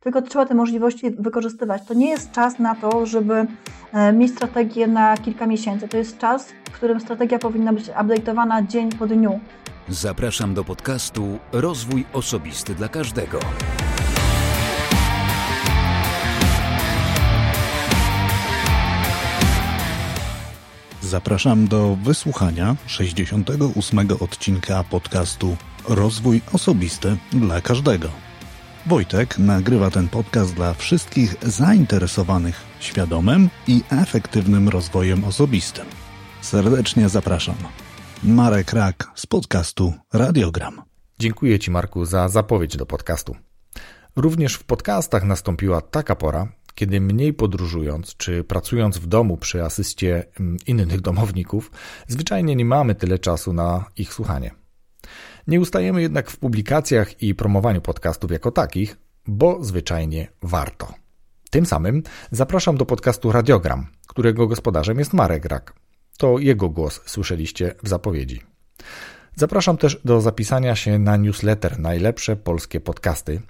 tylko trzeba te możliwości wykorzystywać. To nie jest czas na to, żeby e, mieć strategię na kilka miesięcy. To jest czas, w którym strategia powinna być update'owana dzień po dniu. Zapraszam do podcastu Rozwój Osobisty dla Każdego. Zapraszam do wysłuchania 68 odcinka podcastu Rozwój Osobisty dla Każdego. Wojtek nagrywa ten podcast dla wszystkich zainteresowanych świadomym i efektywnym rozwojem osobistym. Serdecznie zapraszam. Marek Rak z podcastu Radiogram. Dziękuję Ci, Marku, za zapowiedź do podcastu. Również w podcastach nastąpiła taka pora, kiedy mniej podróżując czy pracując w domu przy asyście mm, innych domowników, zwyczajnie nie mamy tyle czasu na ich słuchanie. Nie ustajemy jednak w publikacjach i promowaniu podcastów jako takich, bo zwyczajnie warto. Tym samym zapraszam do podcastu Radiogram, którego gospodarzem jest Marek Rak. To jego głos słyszeliście w zapowiedzi. Zapraszam też do zapisania się na newsletter Najlepsze Polskie Podcasty,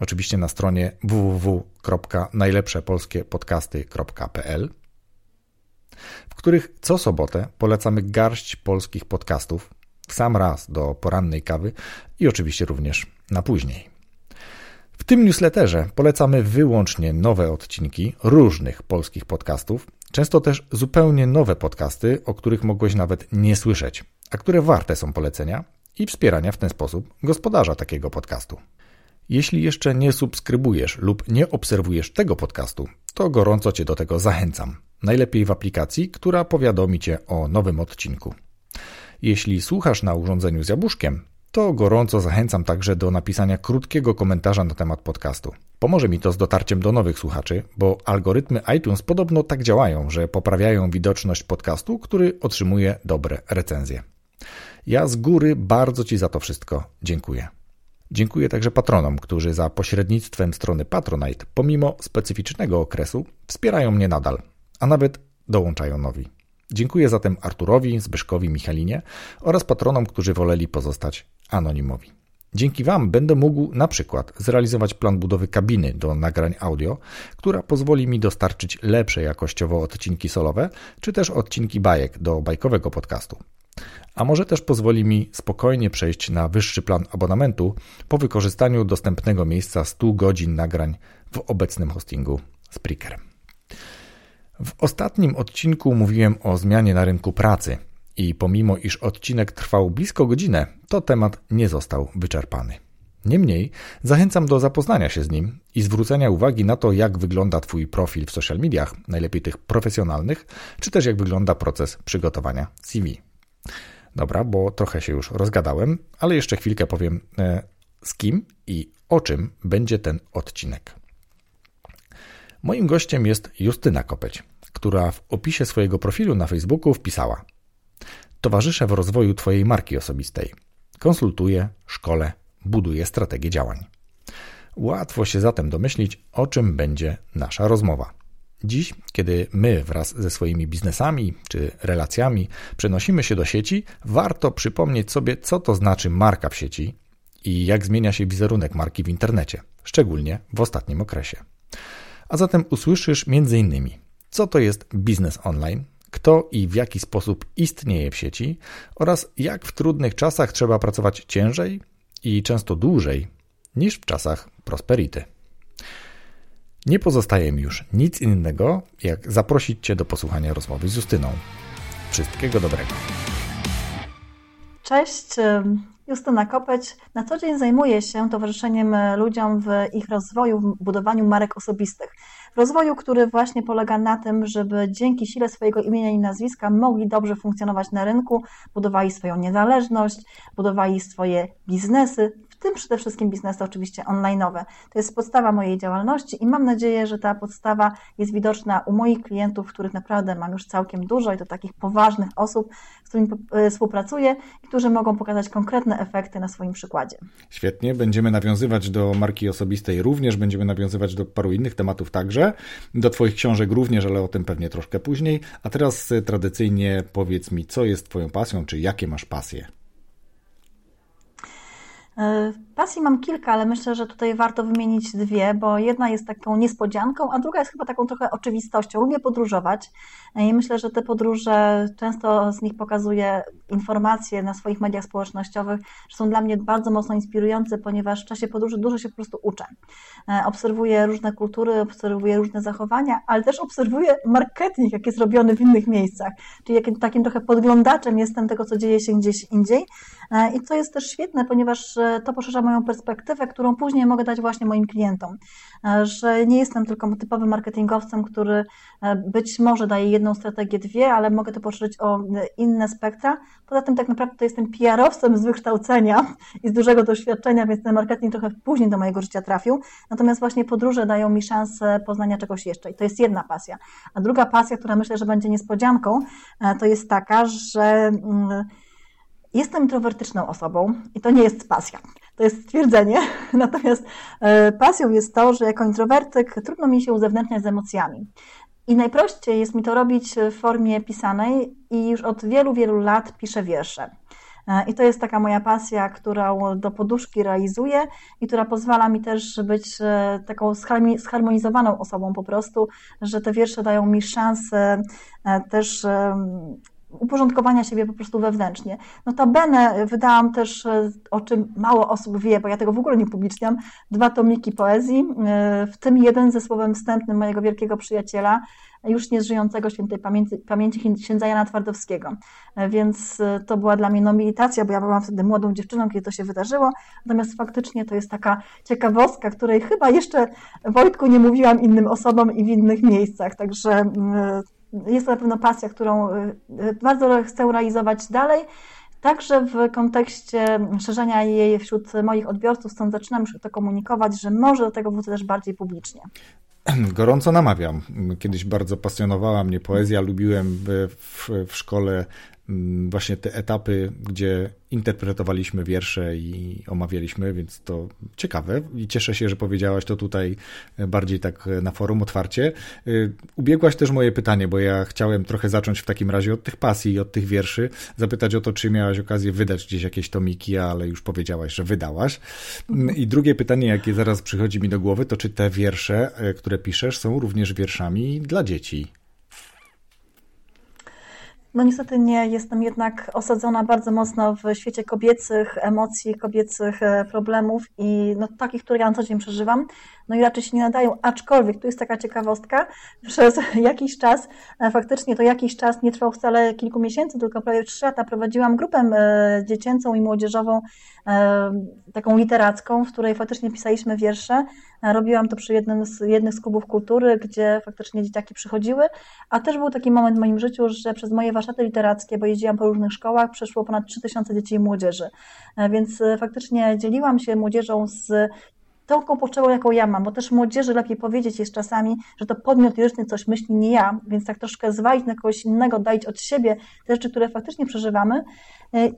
oczywiście na stronie www.najlepszepolskiepodcasty.pl, w których co sobotę polecamy garść polskich podcastów, w sam raz do porannej kawy i oczywiście również na później. W tym newsletterze polecamy wyłącznie nowe odcinki różnych polskich podcastów, często też zupełnie nowe podcasty, o których mogłeś nawet nie słyszeć, a które warte są polecenia i wspierania w ten sposób gospodarza takiego podcastu. Jeśli jeszcze nie subskrybujesz lub nie obserwujesz tego podcastu, to gorąco Cię do tego zachęcam. Najlepiej w aplikacji, która powiadomi Cię o nowym odcinku. Jeśli słuchasz na urządzeniu z jabłuszkiem, to gorąco zachęcam także do napisania krótkiego komentarza na temat podcastu. Pomoże mi to z dotarciem do nowych słuchaczy, bo algorytmy iTunes podobno tak działają, że poprawiają widoczność podcastu, który otrzymuje dobre recenzje. Ja z góry bardzo Ci za to wszystko dziękuję. Dziękuję także patronom, którzy za pośrednictwem strony Patronite, pomimo specyficznego okresu, wspierają mnie nadal, a nawet dołączają nowi. Dziękuję zatem Arturowi, Zbyszkowi, Michalinie oraz patronom, którzy woleli pozostać anonimowi. Dzięki Wam będę mógł na przykład zrealizować plan budowy kabiny do nagrań audio, która pozwoli mi dostarczyć lepsze jakościowo odcinki solowe, czy też odcinki bajek do bajkowego podcastu. A może też pozwoli mi spokojnie przejść na wyższy plan abonamentu po wykorzystaniu dostępnego miejsca 100 godzin nagrań w obecnym hostingu Spreaker. W ostatnim odcinku mówiłem o zmianie na rynku pracy i pomimo iż odcinek trwał blisko godzinę, to temat nie został wyczerpany. Niemniej zachęcam do zapoznania się z nim i zwrócenia uwagi na to, jak wygląda Twój profil w social mediach, najlepiej tych profesjonalnych, czy też jak wygląda proces przygotowania CV. Dobra, bo trochę się już rozgadałem, ale jeszcze chwilkę powiem e, z kim i o czym będzie ten odcinek. Moim gościem jest Justyna Kopeć, która w opisie swojego profilu na Facebooku wpisała: Towarzyszę w rozwoju Twojej marki osobistej. Konsultuję, szkole, buduję strategię działań. Łatwo się zatem domyślić, o czym będzie nasza rozmowa. Dziś, kiedy my wraz ze swoimi biznesami czy relacjami przenosimy się do sieci, warto przypomnieć sobie, co to znaczy marka w sieci i jak zmienia się wizerunek marki w internecie, szczególnie w ostatnim okresie. A zatem usłyszysz m.in. co to jest biznes online, kto i w jaki sposób istnieje w sieci oraz jak w trudnych czasach trzeba pracować ciężej i często dłużej niż w czasach prosperity. Nie pozostaje mi już nic innego, jak zaprosić Cię do posłuchania rozmowy z Justyną. Wszystkiego dobrego. Cześć, Justyna Kopeć. Na co dzień zajmuję się towarzyszeniem ludziom w ich rozwoju, w budowaniu marek osobistych. W rozwoju, który właśnie polega na tym, żeby dzięki sile swojego imienia i nazwiska mogli dobrze funkcjonować na rynku, budowali swoją niezależność, budowali swoje biznesy, tym przede wszystkim biznesy oczywiście online'owe. To jest podstawa mojej działalności i mam nadzieję, że ta podstawa jest widoczna u moich klientów, których naprawdę mam już całkiem dużo i to takich poważnych osób, z którymi e, współpracuję i którzy mogą pokazać konkretne efekty na swoim przykładzie. Świetnie, będziemy nawiązywać do marki osobistej również, będziemy nawiązywać do paru innych tematów także, do Twoich książek również, ale o tym pewnie troszkę później. A teraz e, tradycyjnie powiedz mi, co jest Twoją pasją, czy jakie masz pasje? E, Pasji mam kilka, ale myślę, że tutaj warto wymienić dwie, bo jedna jest taką niespodzianką, a druga jest chyba taką trochę oczywistością. Lubię podróżować i myślę, że te podróże często z nich pokazuję informacje na swoich mediach społecznościowych, że są dla mnie bardzo mocno inspirujące, ponieważ w czasie podróży dużo się po prostu uczę. E, obserwuję różne kultury, obserwuję różne zachowania, ale też obserwuję marketing, jaki jest robiony w innych miejscach. Czyli takim trochę podglądaczem jestem tego, co dzieje się gdzieś indziej. E, I co jest też świetne, ponieważ e, to poszerza moją perspektywę, którą później mogę dać właśnie moim klientom. Że nie jestem tylko typowym marketingowcem, który być może daje jedną strategię, dwie, ale mogę to poszerzyć o inne spektra. Poza tym tak naprawdę to jestem PR-owcem z wykształcenia i z dużego doświadczenia, więc ten marketing trochę później do mojego życia trafił. Natomiast właśnie podróże dają mi szansę poznania czegoś jeszcze i to jest jedna pasja. A druga pasja, która myślę, że będzie niespodzianką, e, to jest taka, że mm, jestem introwertyczną osobą i to nie jest pasja. To jest stwierdzenie. Natomiast e, pasją jest to, że jako introwertyk trudno mi się uzewnętrzniać z emocjami. I najprościej jest mi to robić w formie pisanej i już od wielu, wielu lat piszę wiersze. E, I to jest taka moja pasja, którą do poduszki realizuję i która pozwala mi też być e, taką zharmonizowaną osobą po prostu, że te wiersze dają mi szansę też uporządkowania siebie po prostu wewnętrznie. Notabene wydałam też, o czym mało osób wie, bo ja tego w ogóle nie publiczniam, dwa tomiki poezji, w tym jeden ze słowem wstępnym mojego wielkiego przyjaciela, już nie żyjącego świętej pamięci, pamięci księdza Jana Twardowskiego. E, więc e, to była dla mnie no, meditacja, bo ja byłam wtedy młodą dziewczyną, kiedy to się wydarzyło. Natomiast faktycznie to jest taka ciekawostka, której chyba jeszcze Wojtku nie mówiłam innym osobom i w innych miejscach. Także mm, e, jest to na pewno pasja, którą bardzo chcę realizować dalej. Także w kontekście szerzenia jej wśród moich odbiorców, stąd zaczynam już to komunikować, że może do tego wrócę też bardziej publicznie. Gorąco namawiam. Kiedyś bardzo pasjonowała mnie poezja, lubiłem w, w, szkole właśnie te etapy, gdzie interpretowaliśmy wiersze i omawialiśmy, więc to ciekawe i cieszę się, że powiedziałaś to tutaj bardziej tak na forum otwarcie. Y, ubiegłaś też moje pytanie, bo ja chciałem trochę zacząć w takim razie od tych pasji i od tych wierszy, zapytać o to, czy miałaś okazję wydać gdzieś jakieś tomiki, ale już powiedziałaś, że wydałaś. I drugie pytanie, jakie zaraz przychodzi mi do głowy, to czy te wiersze, e, które piszesz, są również wierszami dla dzieci? No niestety nie, jestem jednak osadzona bardzo mocno w świecie kobiecych emocji, kobiecych e, problemów i no, takich, które ja na co dzień przeżywam, no i raczej się nie nadają, aczkolwiek tu jest taka ciekawostka, przez jakiś czas, e, faktycznie to jakiś czas nie trwał wcale kilku miesięcy, tylko prawie trzy lata prowadziłam grupę e, dziecięcą i młodzieżową, taką literacką, w której faktycznie pisaliśmy wiersze. Robiłam to przy jednym z, jednych z klubów kultury, gdzie faktycznie dzieciaki przychodziły, a też był taki moment w moim życiu, że przez moje warsztaty literackie, bo jeździłam po różnych szkołach, przeszło ponad 3000 dzieci i młodzieży. E, więc e, faktycznie dzieliłam się młodzieżą z taką potrzebą, jaką ja mam, bo też młodzieży lepiej powiedzieć jest czasami, że to podmiot liryczny coś myśli, nie ja, więc tak troszkę zwalić na kogoś innego, dać od siebie te rzeczy, które faktycznie przeżywamy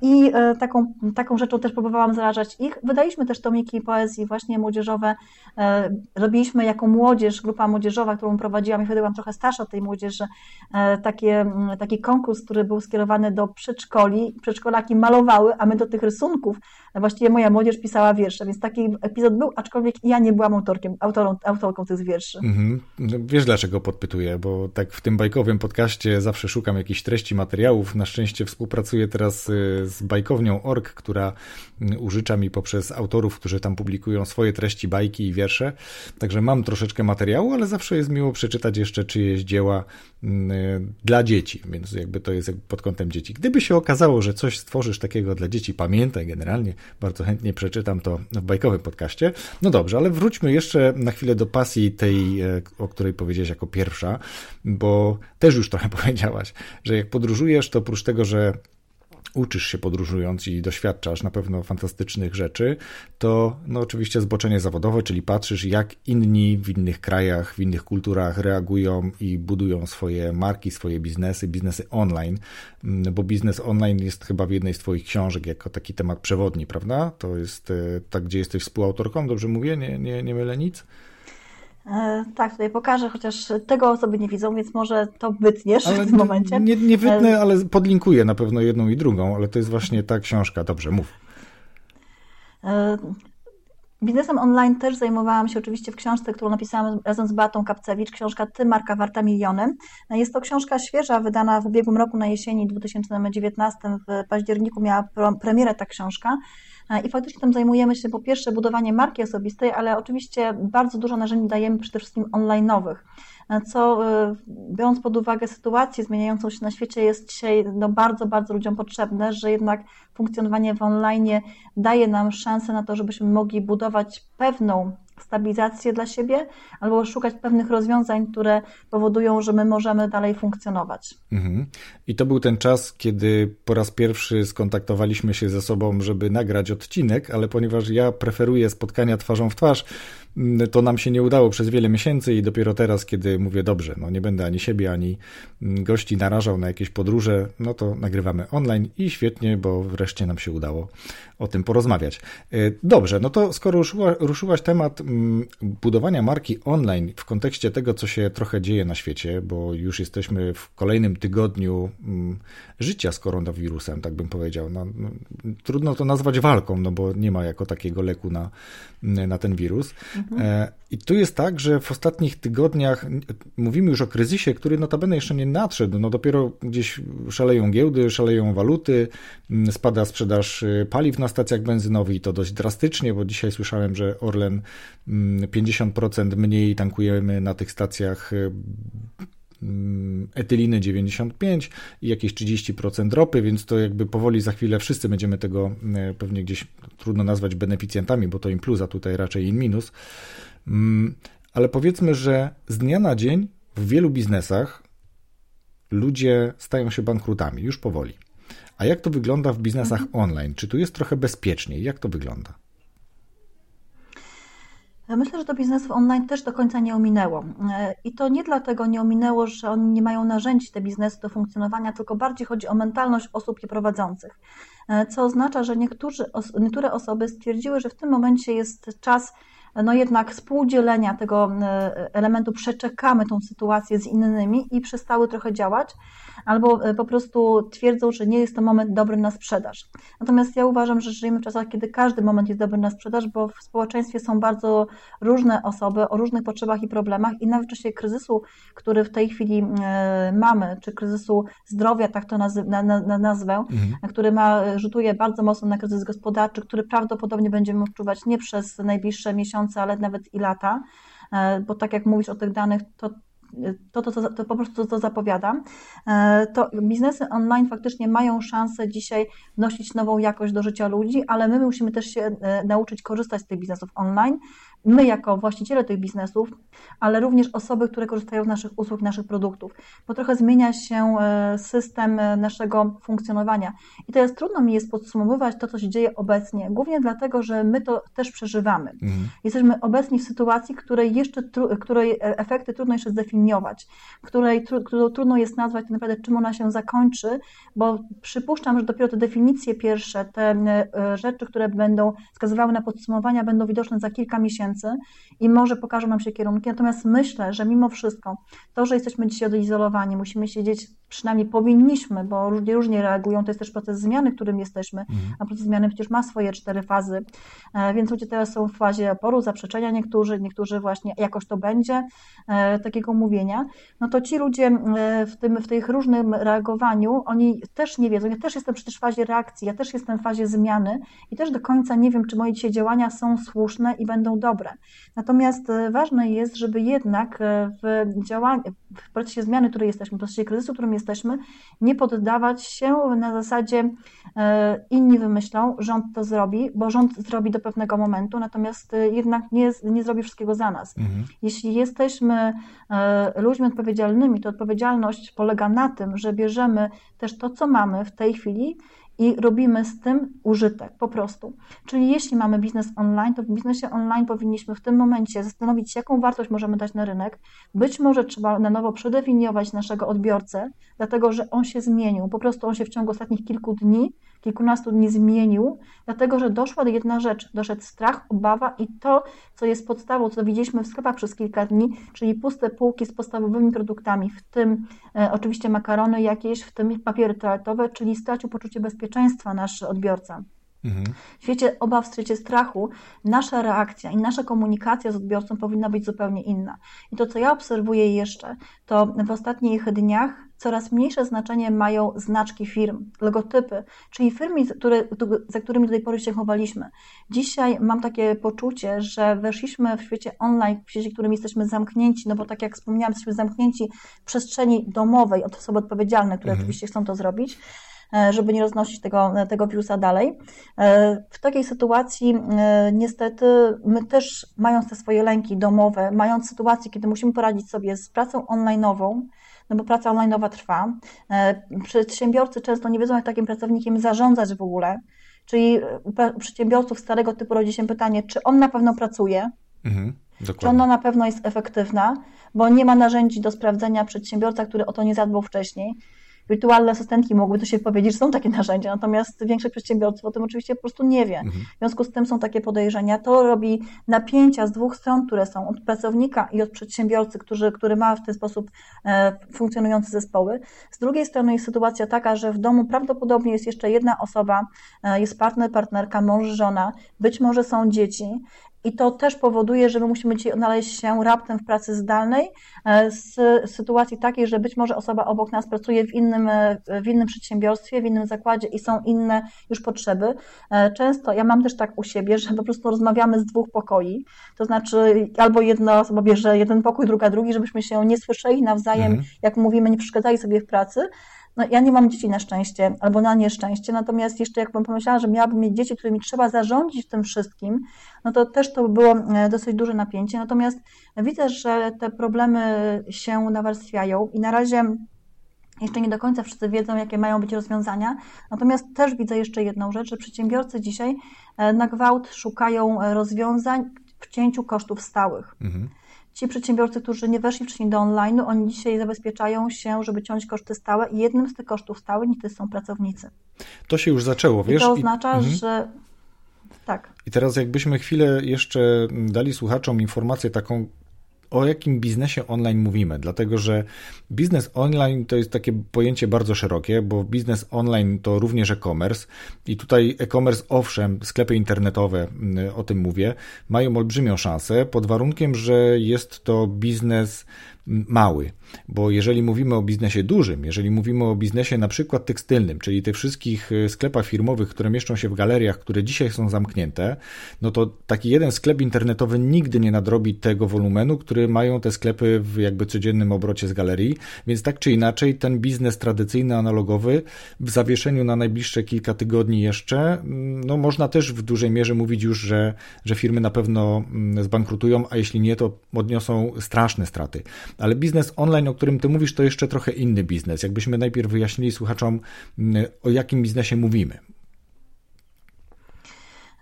i e, taką, taką rzeczą też próbowałam zarażać ich. Wydaliśmy też tomiki poezji właśnie młodzieżowe, e, robiliśmy jako młodzież, grupa młodzieżowa, którą prowadziłam i wtedy byłam trochę starsza od tej młodzieży, takie, taki konkurs, który był skierowany do przedszkoli, przedszkolaki malowały, a my do tych rysunków, właściwie moja młodzież pisała wiersze, więc taki epizod był, aczkolwiek aczkolwiek ja nie byłam autorkiem, autorą, autorką tych wierszy. Mhm. No, wiesz dlaczego podpytuję, bo tak w tym bajkowym podcaście zawsze szukam jakichś treści, materiałów. Na szczęście współpracuję teraz y, z bajkownią org, która y, użycza mi poprzez autorów, którzy tam publikują swoje treści, bajki i wiersze. Także mam troszeczkę materiału, ale zawsze jest miło przeczytać jeszcze czyjeś dzieła y, dla dzieci, więc jakby to jest pod kątem dzieci. Gdyby się okazało, że coś stworzysz takiego dla dzieci, pamiętaj generalnie, bardzo chętnie przeczytam to w bajkowym podcaście. No dobrze, ale wróćmy jeszcze na chwilę do pasji tej, e, o której powiedziałeś jako pierwsza, bo też już trochę powiedziałaś, że jak podróżujesz, to oprócz tego, że uczysz się podróżując i doświadczasz na pewno fantastycznych rzeczy, to no oczywiście zboczenie zawodowe, czyli patrzysz jak inni w innych krajach, w innych kulturach reagują i budują swoje marki, swoje biznesy, biznesy online, mm, bo biznes online jest chyba w jednej z twoich książek jako taki temat przewodni, prawda? To jest e, tak, gdzie jesteś współautorką, dobrze mówię? Nie, nie, nie mylę nic? E, tak, tutaj pokażę, chociaż tego osoby nie widzą, więc może to wytniesz ale w tym momencie. Nie, nie wytnę, e, ale podlinkuję na pewno jedną i drugą, ale to jest właśnie ta książka. Dobrze, mów. E, Biznesem online też zajmowałam się oczywiście w książce, którą napisałam razem z Batą Kapcewicz, książka Ty, marka warta miliony. Jest to książka świeża, wydana w ubiegłym roku na jesieni 2019, w październiku miała premierę ta książka. I faktycznie tam zajmujemy się po pierwsze budowaniem marki osobistej, ale oczywiście bardzo dużo narzędzi dajemy przede wszystkim online'owych. Co e, biorąc pod uwagę sytuację zmieniającą się na świecie jest dzisiaj no, bardzo, bardzo ludziom potrzebne, że jednak funkcjonowanie w online daje nam szansę na to, żebyśmy mogli budować pewną stabilizację dla siebie, albo szukać pewnych rozwiązań, które powodują, że my możemy dalej funkcjonować. Mhm. I to był ten czas, kiedy po raz pierwszy skontaktowaliśmy się ze sobą, żeby nagrać odcinek, ale ponieważ ja preferuję spotkania twarzą w twarz, mm, to nam się nie udało przez wiele miesięcy i dopiero teraz, kiedy mówię dobrze, no nie będę ani siebie, ani mm, gości narażał na jakieś podróże, no to nagrywamy online i świetnie, bo wreszcie nam się udało o tym porozmawiać. E, dobrze, no to skoro ruszyła, ruszyłaś temat mm, budowania marki online w kontekście tego, co się trochę dzieje na świecie, bo już jesteśmy w kolejnym tygodniu mm, życia z koronawirusem, tak bym powiedział. No, no, trudno to nazwać walką, no bo nie ma jako takiego leku na, na ten wirus. Mhm. I tu jest tak, że w ostatnich tygodniach mówimy już o kryzysie, który notabene jeszcze nie nadszedł. No dopiero gdzieś szaleją giełdy, szaleją waluty, mm, spada sprzedaż y, paliw na stacjach benzynowych i to dość drastycznie, bo dzisiaj słyszałem, że Orlen 50% mm, mniej tankujemy na tych stacjach y, mm, etyliny 95 i jakieś 30% ropy, więc to jakby powoli za chwilę wszyscy będziemy tego y, pewnie gdzieś trudno nazwać beneficjentami, bo to im plus, a tutaj raczej in minus. Mm, ale powiedzmy, że z dnia na dzień w wielu biznesach ludzie stają się bankrutami już powoli. A jak to wygląda w biznesach mhm. online? Czy tu jest trochę bezpieczniej? Jak to wygląda? Myślę, że to biznesów online też do końca nie ominęło. I to nie dlatego nie ominęło, że oni nie mają narzędzi te biznesy do funkcjonowania, tylko bardziej chodzi o mentalność osób je prowadzących. Co oznacza, że niektórzy, niektóre osoby stwierdziły, że w tym momencie jest czas no jednak współdzielenia tego elementu, przeczekamy tą sytuację z innymi i przestały trochę działać albo e, po prostu twierdzą, że nie jest to moment dobry na sprzedaż. Natomiast ja uważam, że żyjemy w czasach, kiedy każdy moment jest dobry na sprzedaż, bo w społeczeństwie są bardzo różne osoby o różnych potrzebach i problemach i nawet w czasie kryzysu, który w tej chwili e, mamy, czy kryzysu zdrowia, tak to na, na, nazwę, mhm. który ma, rzutuje bardzo mocno na kryzys gospodarczy, który prawdopodobnie będziemy odczuwać nie przez najbliższe miesiące, ale nawet i lata, e, bo tak jak mówisz o tych danych, to to, to, to, to po prostu to, to zapowiadam, e, to biznesy online faktycznie mają szansę dzisiaj wnosić nową jakość do życia ludzi, ale my musimy też się e, nauczyć korzystać z tych biznesów online, my jako właściciele tych biznesów, ale również osoby, które korzystają z naszych usług, naszych produktów, bo trochę zmienia się e, system e, naszego funkcjonowania. I teraz trudno mi jest podsumowywać to, co się dzieje obecnie, głównie dlatego, że my to też przeżywamy. Mhm. Jesteśmy obecni w sytuacji, której jeszcze, której e, efekty trudno jeszcze zdefiniować, której trudno jest nazwać tak naprawdę, czym ona się zakończy, bo przypuszczam, że dopiero te definicje pierwsze, te rzeczy, które będą wskazywały na podsumowania, będą widoczne za kilka miesięcy, miesięcy i może pokażą nam się kierunki. Natomiast myślę, że mimo wszystko to, że jesteśmy dzisiaj odizolowani, musimy siedzieć, przynajmniej powinniśmy, bo ludzie różnie reagują, to jest też proces zmiany, w którym jesteśmy, mhm. a proces zmiany przecież ma swoje cztery fazy, e, więc ludzie teraz są w fazie oporu, zaprzeczenia niektórzy, niektórzy właśnie jakoś to będzie, e, takiego mówienia, no to ci ludzie e, w tym, w tych różnym reagowaniu, oni też nie wiedzą, ja też jestem przecież w fazie reakcji, ja też jestem w fazie zmiany i też do końca nie wiem, czy moje dzisiaj działania są słuszne i będą dobre. Natomiast ważne jest, żeby jednak w działaniu, w procesie zmiany, w której jesteśmy, w procesie kryzysu, w którym jesteśmy, nie poddawać się na zasadzie e, inni wymyślą, rząd to zrobi, bo rząd zrobi do pewnego momentu, natomiast jednak nie, nie zrobi wszystkiego za nas. Mhm. Jeśli jesteśmy ludźmi odpowiedzialnymi, to odpowiedzialność polega na tym, że bierzemy też to, co mamy w tej chwili i robimy z tym użytek po prostu. Czyli jeśli mamy biznes online, to w biznesie online powinniśmy w tym momencie zastanowić się, jaką wartość możemy dać na rynek. Być może trzeba na nowo przedefiniować naszego odbiorcę, dlatego że on się zmienił. Po prostu on się w ciągu ostatnich kilku dni kilkunastu dni zmienił, dlatego że doszła jedna rzecz, doszedł strach, obawa i to, co jest podstawą, co widzieliśmy w sklepach przez kilka dni, czyli puste półki z podstawowymi produktami, w tym e, oczywiście makarony jakieś, w tym papiery toaletowe, czyli stracił poczucie bezpieczeństwa nasz odbiorca. Mhm. W świecie obaw, w świecie strachu, nasza reakcja i nasza komunikacja z odbiorcą powinna być zupełnie inna. I to, co ja obserwuję jeszcze, to w ostatnich dniach coraz mniejsze znaczenie mają znaczki firm, logotypy, czyli firmy, które, za którymi do tej pory się chowaliśmy. Dzisiaj mam takie poczucie, że weszliśmy w świecie online, w świecie, w którym jesteśmy zamknięci, no bo tak jak wspomniałam, jesteśmy zamknięci w przestrzeni domowej od osoby odpowiedzialne, które mhm. oczywiście chcą to zrobić E, żeby nie roznosić tego, tego wirusa dalej. E, w takiej sytuacji e, niestety my też, mając te swoje lęki domowe, mając sytuację, kiedy musimy poradzić sobie z pracą online'ową, no bo praca online'owa trwa, przedsiębiorcy często nie wiedzą, jak takim pracownikiem zarządzać w ogóle, czyli u przedsiębiorców starego typu rodzi się pytanie, czy on na pewno pracuje, mhm, czy ona na pewno jest efektywna, bo nie ma narzędzi do sprawdzenia przedsiębiorca, który o to nie zadbał wcześniej wirtualne asystentki mogłyby to się powiedzieć, że są takie narzędzia, natomiast większość przedsiębiorców o tym oczywiście po prostu nie wie. Mhm. W związku z tym są takie podejrzenia. To robi napięcia z dwóch stron, które są od pracownika i od przedsiębiorcy, który, który ma w ten sposób e, funkcjonujące zespoły. Z drugiej strony jest sytuacja taka, że w domu prawdopodobnie jest jeszcze jedna osoba, e, jest partner, partnerka, mąż, żona, być może są dzieci i to też powoduje, że my musimy dzisiaj odnaleźć się raptem w pracy zdalnej, e, z sytuacji takiej, że być może osoba obok nas pracuje w innym, e, w innym przedsiębiorstwie, w innym zakładzie i są inne już potrzeby. E, często ja mam też tak u siebie, że po prostu rozmawiamy z dwóch pokoi, to znaczy albo jedna osoba bierze jeden pokój, druga drugi, żebyśmy się nie słyszeli nawzajem, mhm. jak mówimy, nie przeszkadzali sobie w pracy, no, ja nie mam dzieci na szczęście albo na nieszczęście, natomiast jeszcze jakbym pomyślała, że miałabym mieć dzieci, którymi trzeba zarządzić w tym wszystkim, no to też to by było e, dosyć duże napięcie. Natomiast widzę, że te problemy się nawarstwiają i na razie jeszcze nie do końca wszyscy wiedzą, jakie mają być rozwiązania. Natomiast też widzę jeszcze jedną rzecz, że przedsiębiorcy dzisiaj e, na gwałt szukają rozwiązań w cięciu kosztów stałych. Mhm. Ci przedsiębiorcy, którzy nie weszli wcześniej do online, oni dzisiaj zabezpieczają się, żeby ciąć koszty stałe i jednym z tych kosztów stałych to są pracownicy. To się już zaczęło, wiesz? I to oznacza, I... że tak. I teraz jakbyśmy chwilę jeszcze dali słuchaczom informację taką o jakim biznesie online mówimy, dlatego że biznes online to jest takie pojęcie bardzo szerokie, bo biznes online to również e-commerce. I tutaj e-commerce, owszem, sklepy internetowe, mm, o tym mówię, mają olbrzymią szansę pod warunkiem, że jest to biznes mały. Bo jeżeli mówimy o biznesie dużym, jeżeli mówimy o biznesie na przykład tekstylnym, czyli tych wszystkich e, sklepach firmowych, które mieszczą się w galeriach, które dzisiaj są zamknięte, no to taki jeden sklep internetowy nigdy nie nadrobi tego wolumenu, który mają te sklepy w jakby codziennym obrocie z galerii, więc tak czy inaczej ten biznes tradycyjny, analogowy w zawieszeniu na najbliższe kilka tygodni jeszcze, no można też w dużej mierze mówić już, że, że firmy na pewno zbankrutują, a jeśli nie, to odniosą straszne straty. Ale biznes online, o którym ty mówisz, to jeszcze trochę inny biznes. Jakbyśmy najpierw wyjaśnili słuchaczom, mm, o jakim biznesie mówimy.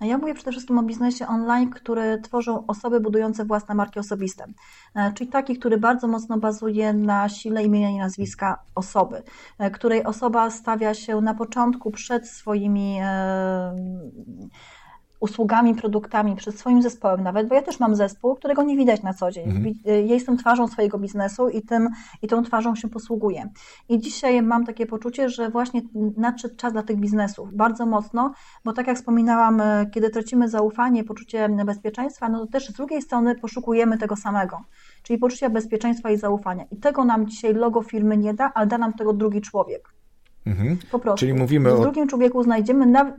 Ja mówię przede wszystkim o biznesie online, który tworzą osoby budujące własne marki osobiste. E, czyli taki, który bardzo mocno bazuje na sile imienia i nazwiska osoby, e, której osoba stawia się na początku przed swoimi e, usługami, produktami, przed swoim zespołem nawet, bo ja też mam zespół, którego nie widać na co dzień. Mhm. Y, ja jestem twarzą swojego biznesu i, tym, i tą twarzą się posługuję. I dzisiaj mam takie poczucie, że właśnie nadszedł czas dla tych biznesów, bardzo mocno, bo tak jak wspominałam, y, kiedy tracimy zaufanie, poczucie bezpieczeństwa, no to też z drugiej strony poszukujemy tego samego, czyli poczucia bezpieczeństwa i zaufania. I tego nam dzisiaj logo firmy nie da, ale da nam tego drugi człowiek. Mhm. Po prostu. Czyli mówimy w o... drugim człowieku znajdziemy nawet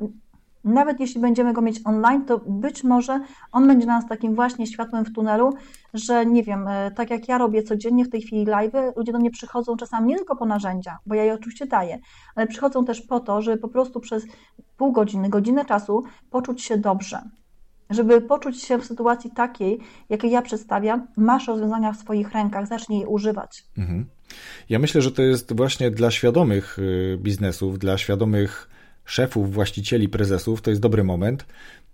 nawet jeśli będziemy go mieć online, to być może on będzie nas takim właśnie światłem w tunelu, że nie wiem, e, tak jak ja robię codziennie w tej chwili live, ludzie do mnie przychodzą czasami nie tylko po narzędzia, bo ja je oczywiście daję, ale przychodzą też po to, żeby po prostu przez pół godziny, godzinę czasu poczuć się dobrze. Żeby poczuć się w sytuacji takiej, jakiej ja przedstawiam, masz rozwiązania w swoich rękach, zacznij je używać. Mhm. Ja myślę, że to jest właśnie dla świadomych y, biznesów, dla świadomych szefów, właścicieli, prezesów, to jest dobry moment.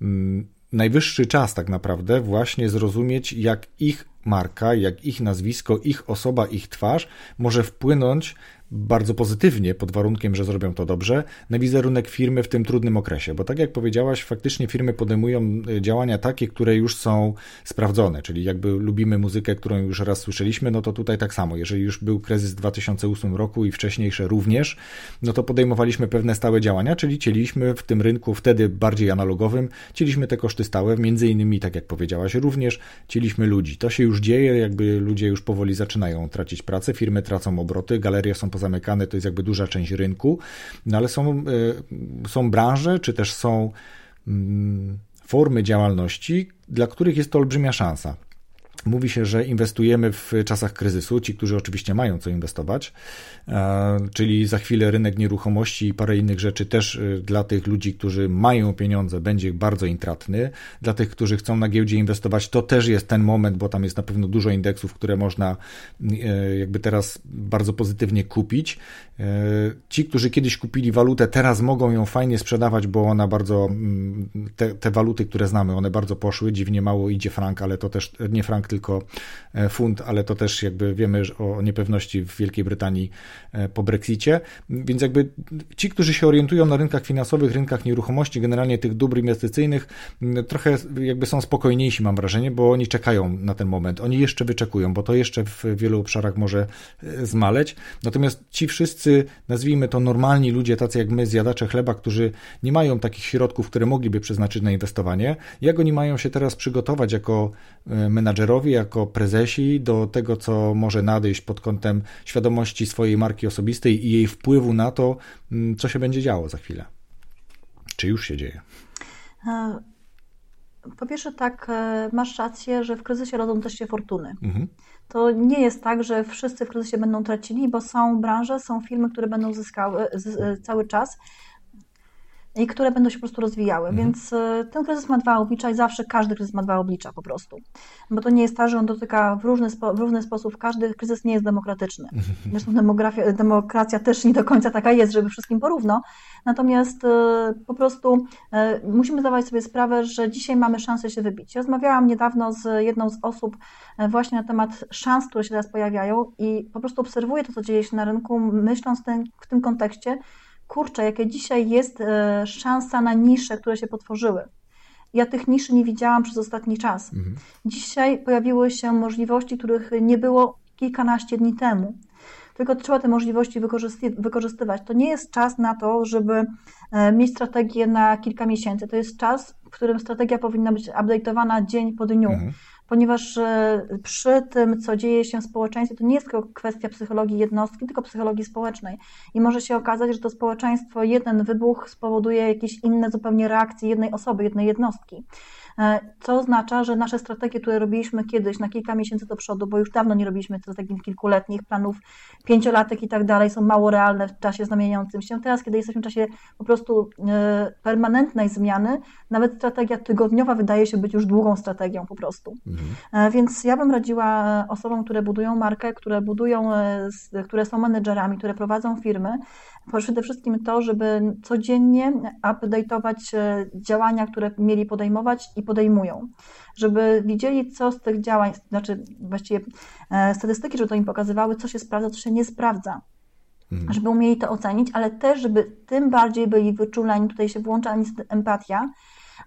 Mm, najwyższy czas tak naprawdę właśnie zrozumieć, jak ich marka, jak ich nazwisko, ich osoba, ich twarz może wpłynąć bardzo pozytywnie, pod warunkiem, że zrobią to dobrze, na wizerunek firmy w tym trudnym okresie. Bo tak jak powiedziałaś, faktycznie firmy podejmują e, działania takie, które już są sprawdzone, czyli jakby lubimy muzykę, którą już raz słyszeliśmy, no to tutaj tak samo. Jeżeli już był kryzys w 2008 roku i wcześniejsze również, no to podejmowaliśmy pewne stałe działania, czyli cieliśmy w tym rynku wtedy bardziej analogowym, cieliśmy te koszty stałe, między innymi, tak jak powiedziałaś, również cieliśmy ludzi. To się już dzieje, jakby ludzie już powoli zaczynają tracić pracę, firmy tracą obroty, galerie są pozamykane, to jest jakby duża część rynku, no ale są, e, są branże, czy też są mm, formy działalności, dla których jest to olbrzymia szansa. Mówi się, że inwestujemy w czasach kryzysu, ci, którzy oczywiście mają co inwestować, e, czyli za chwilę rynek nieruchomości i parę innych rzeczy też e, dla tych ludzi, którzy mają pieniądze, będzie bardzo intratny. Dla tych, którzy chcą na giełdzie inwestować, to też jest ten moment, bo tam jest na pewno dużo indeksów, które można e, jakby teraz bardzo pozytywnie kupić. Ci, którzy kiedyś kupili walutę, teraz mogą ją fajnie sprzedawać, bo ona bardzo, mm, te, te waluty, które znamy, one bardzo poszły. Dziwnie mało idzie frank, ale to też nie frank, tylko e, funt, ale to też jakby wiemy o niepewności w Wielkiej Brytanii e, po Brexicie. Więc jakby ci, którzy się orientują na rynkach finansowych, rynkach nieruchomości, generalnie tych dóbr inwestycyjnych, trochę jakby są spokojniejsi, mam wrażenie, bo oni czekają na ten moment. Oni jeszcze wyczekują, bo to jeszcze w wielu obszarach może e, zmaleć. Natomiast ci wszyscy, nazwijmy to normalni ludzie, tacy jak my, zjadacze chleba, którzy nie mają takich środków, które mogliby przeznaczyć na inwestowanie, jak oni mają się teraz przygotować jako menadżerowie, jako prezesi do tego, co może nadejść pod kątem świadomości swojej marki osobistej i jej wpływu na to, mm, co się będzie działo za chwilę. Czy już się dzieje? E, po pierwsze, tak, e, masz rację, że w kryzysie rodzą też się fortuny. Mhm. To nie jest tak, że wszyscy w kryzysie będą tracili, bo są branże, są firmy, które będą zyskały e, cały czas i które będą się po prostu rozwijały. Mhm. Więc e, ten kryzys ma dwa oblicza i zawsze każdy kryzys ma dwa oblicza po prostu. Bo to nie jest tak, że on dotyka w różny, spo, w różny sposób. Każdy kryzys nie jest demokratyczny. Mhm. Zresztą demokracja też nie do końca taka jest, żeby wszystkim porówno. Natomiast e, po prostu e, musimy zdawać sobie sprawę, że dzisiaj mamy szansę się wybić. Rozmawiałam niedawno z jedną z osób właśnie na temat szans, które się teraz pojawiają i po prostu obserwuję to, co dzieje się na rynku, myśląc ten, w tym kontekście, kurczę, jakie dzisiaj jest e, szansa na nisze, które się potworzyły. Ja tych niszy nie widziałam przez ostatni czas. Mhm. Dzisiaj pojawiły się możliwości, których nie było kilkanaście dni temu. Tylko trzeba te możliwości wykorzystywać. To nie jest czas na to, żeby e, mieć strategię na kilka miesięcy. To jest czas, w którym strategia powinna być update'owana dzień po dniu. Mhm ponieważ e, przy tym, co dzieje się w społeczeństwie, to nie jest tylko kwestia psychologii jednostki, tylko psychologii społecznej. I może się okazać, że to społeczeństwo, jeden wybuch spowoduje jakieś inne zupełnie reakcje jednej osoby, jednej jednostki. E, co oznacza, że nasze strategie, które robiliśmy kiedyś na kilka miesięcy do przodu, bo już dawno nie robiliśmy strategii kilkuletnich, planów pięciolatek i tak dalej, są mało realne w czasie zmieniającym się. Teraz, kiedy jesteśmy w czasie po prostu e, permanentnej zmiany, nawet strategia tygodniowa wydaje się być już długą strategią po prostu. Mhm. E, więc ja bym radziła osobom, które budują markę, które budują, które są menedżerami, które prowadzą firmy, przede wszystkim to, żeby codziennie update'ować działania, które mieli podejmować i podejmują, żeby widzieli, co z tych działań, znaczy właściwie e, statystyki, żeby to im pokazywały, co się sprawdza, co się nie sprawdza. Mhm. Żeby umieli to ocenić, ale też, żeby tym bardziej byli wyczuleni, tutaj się włącza empatia,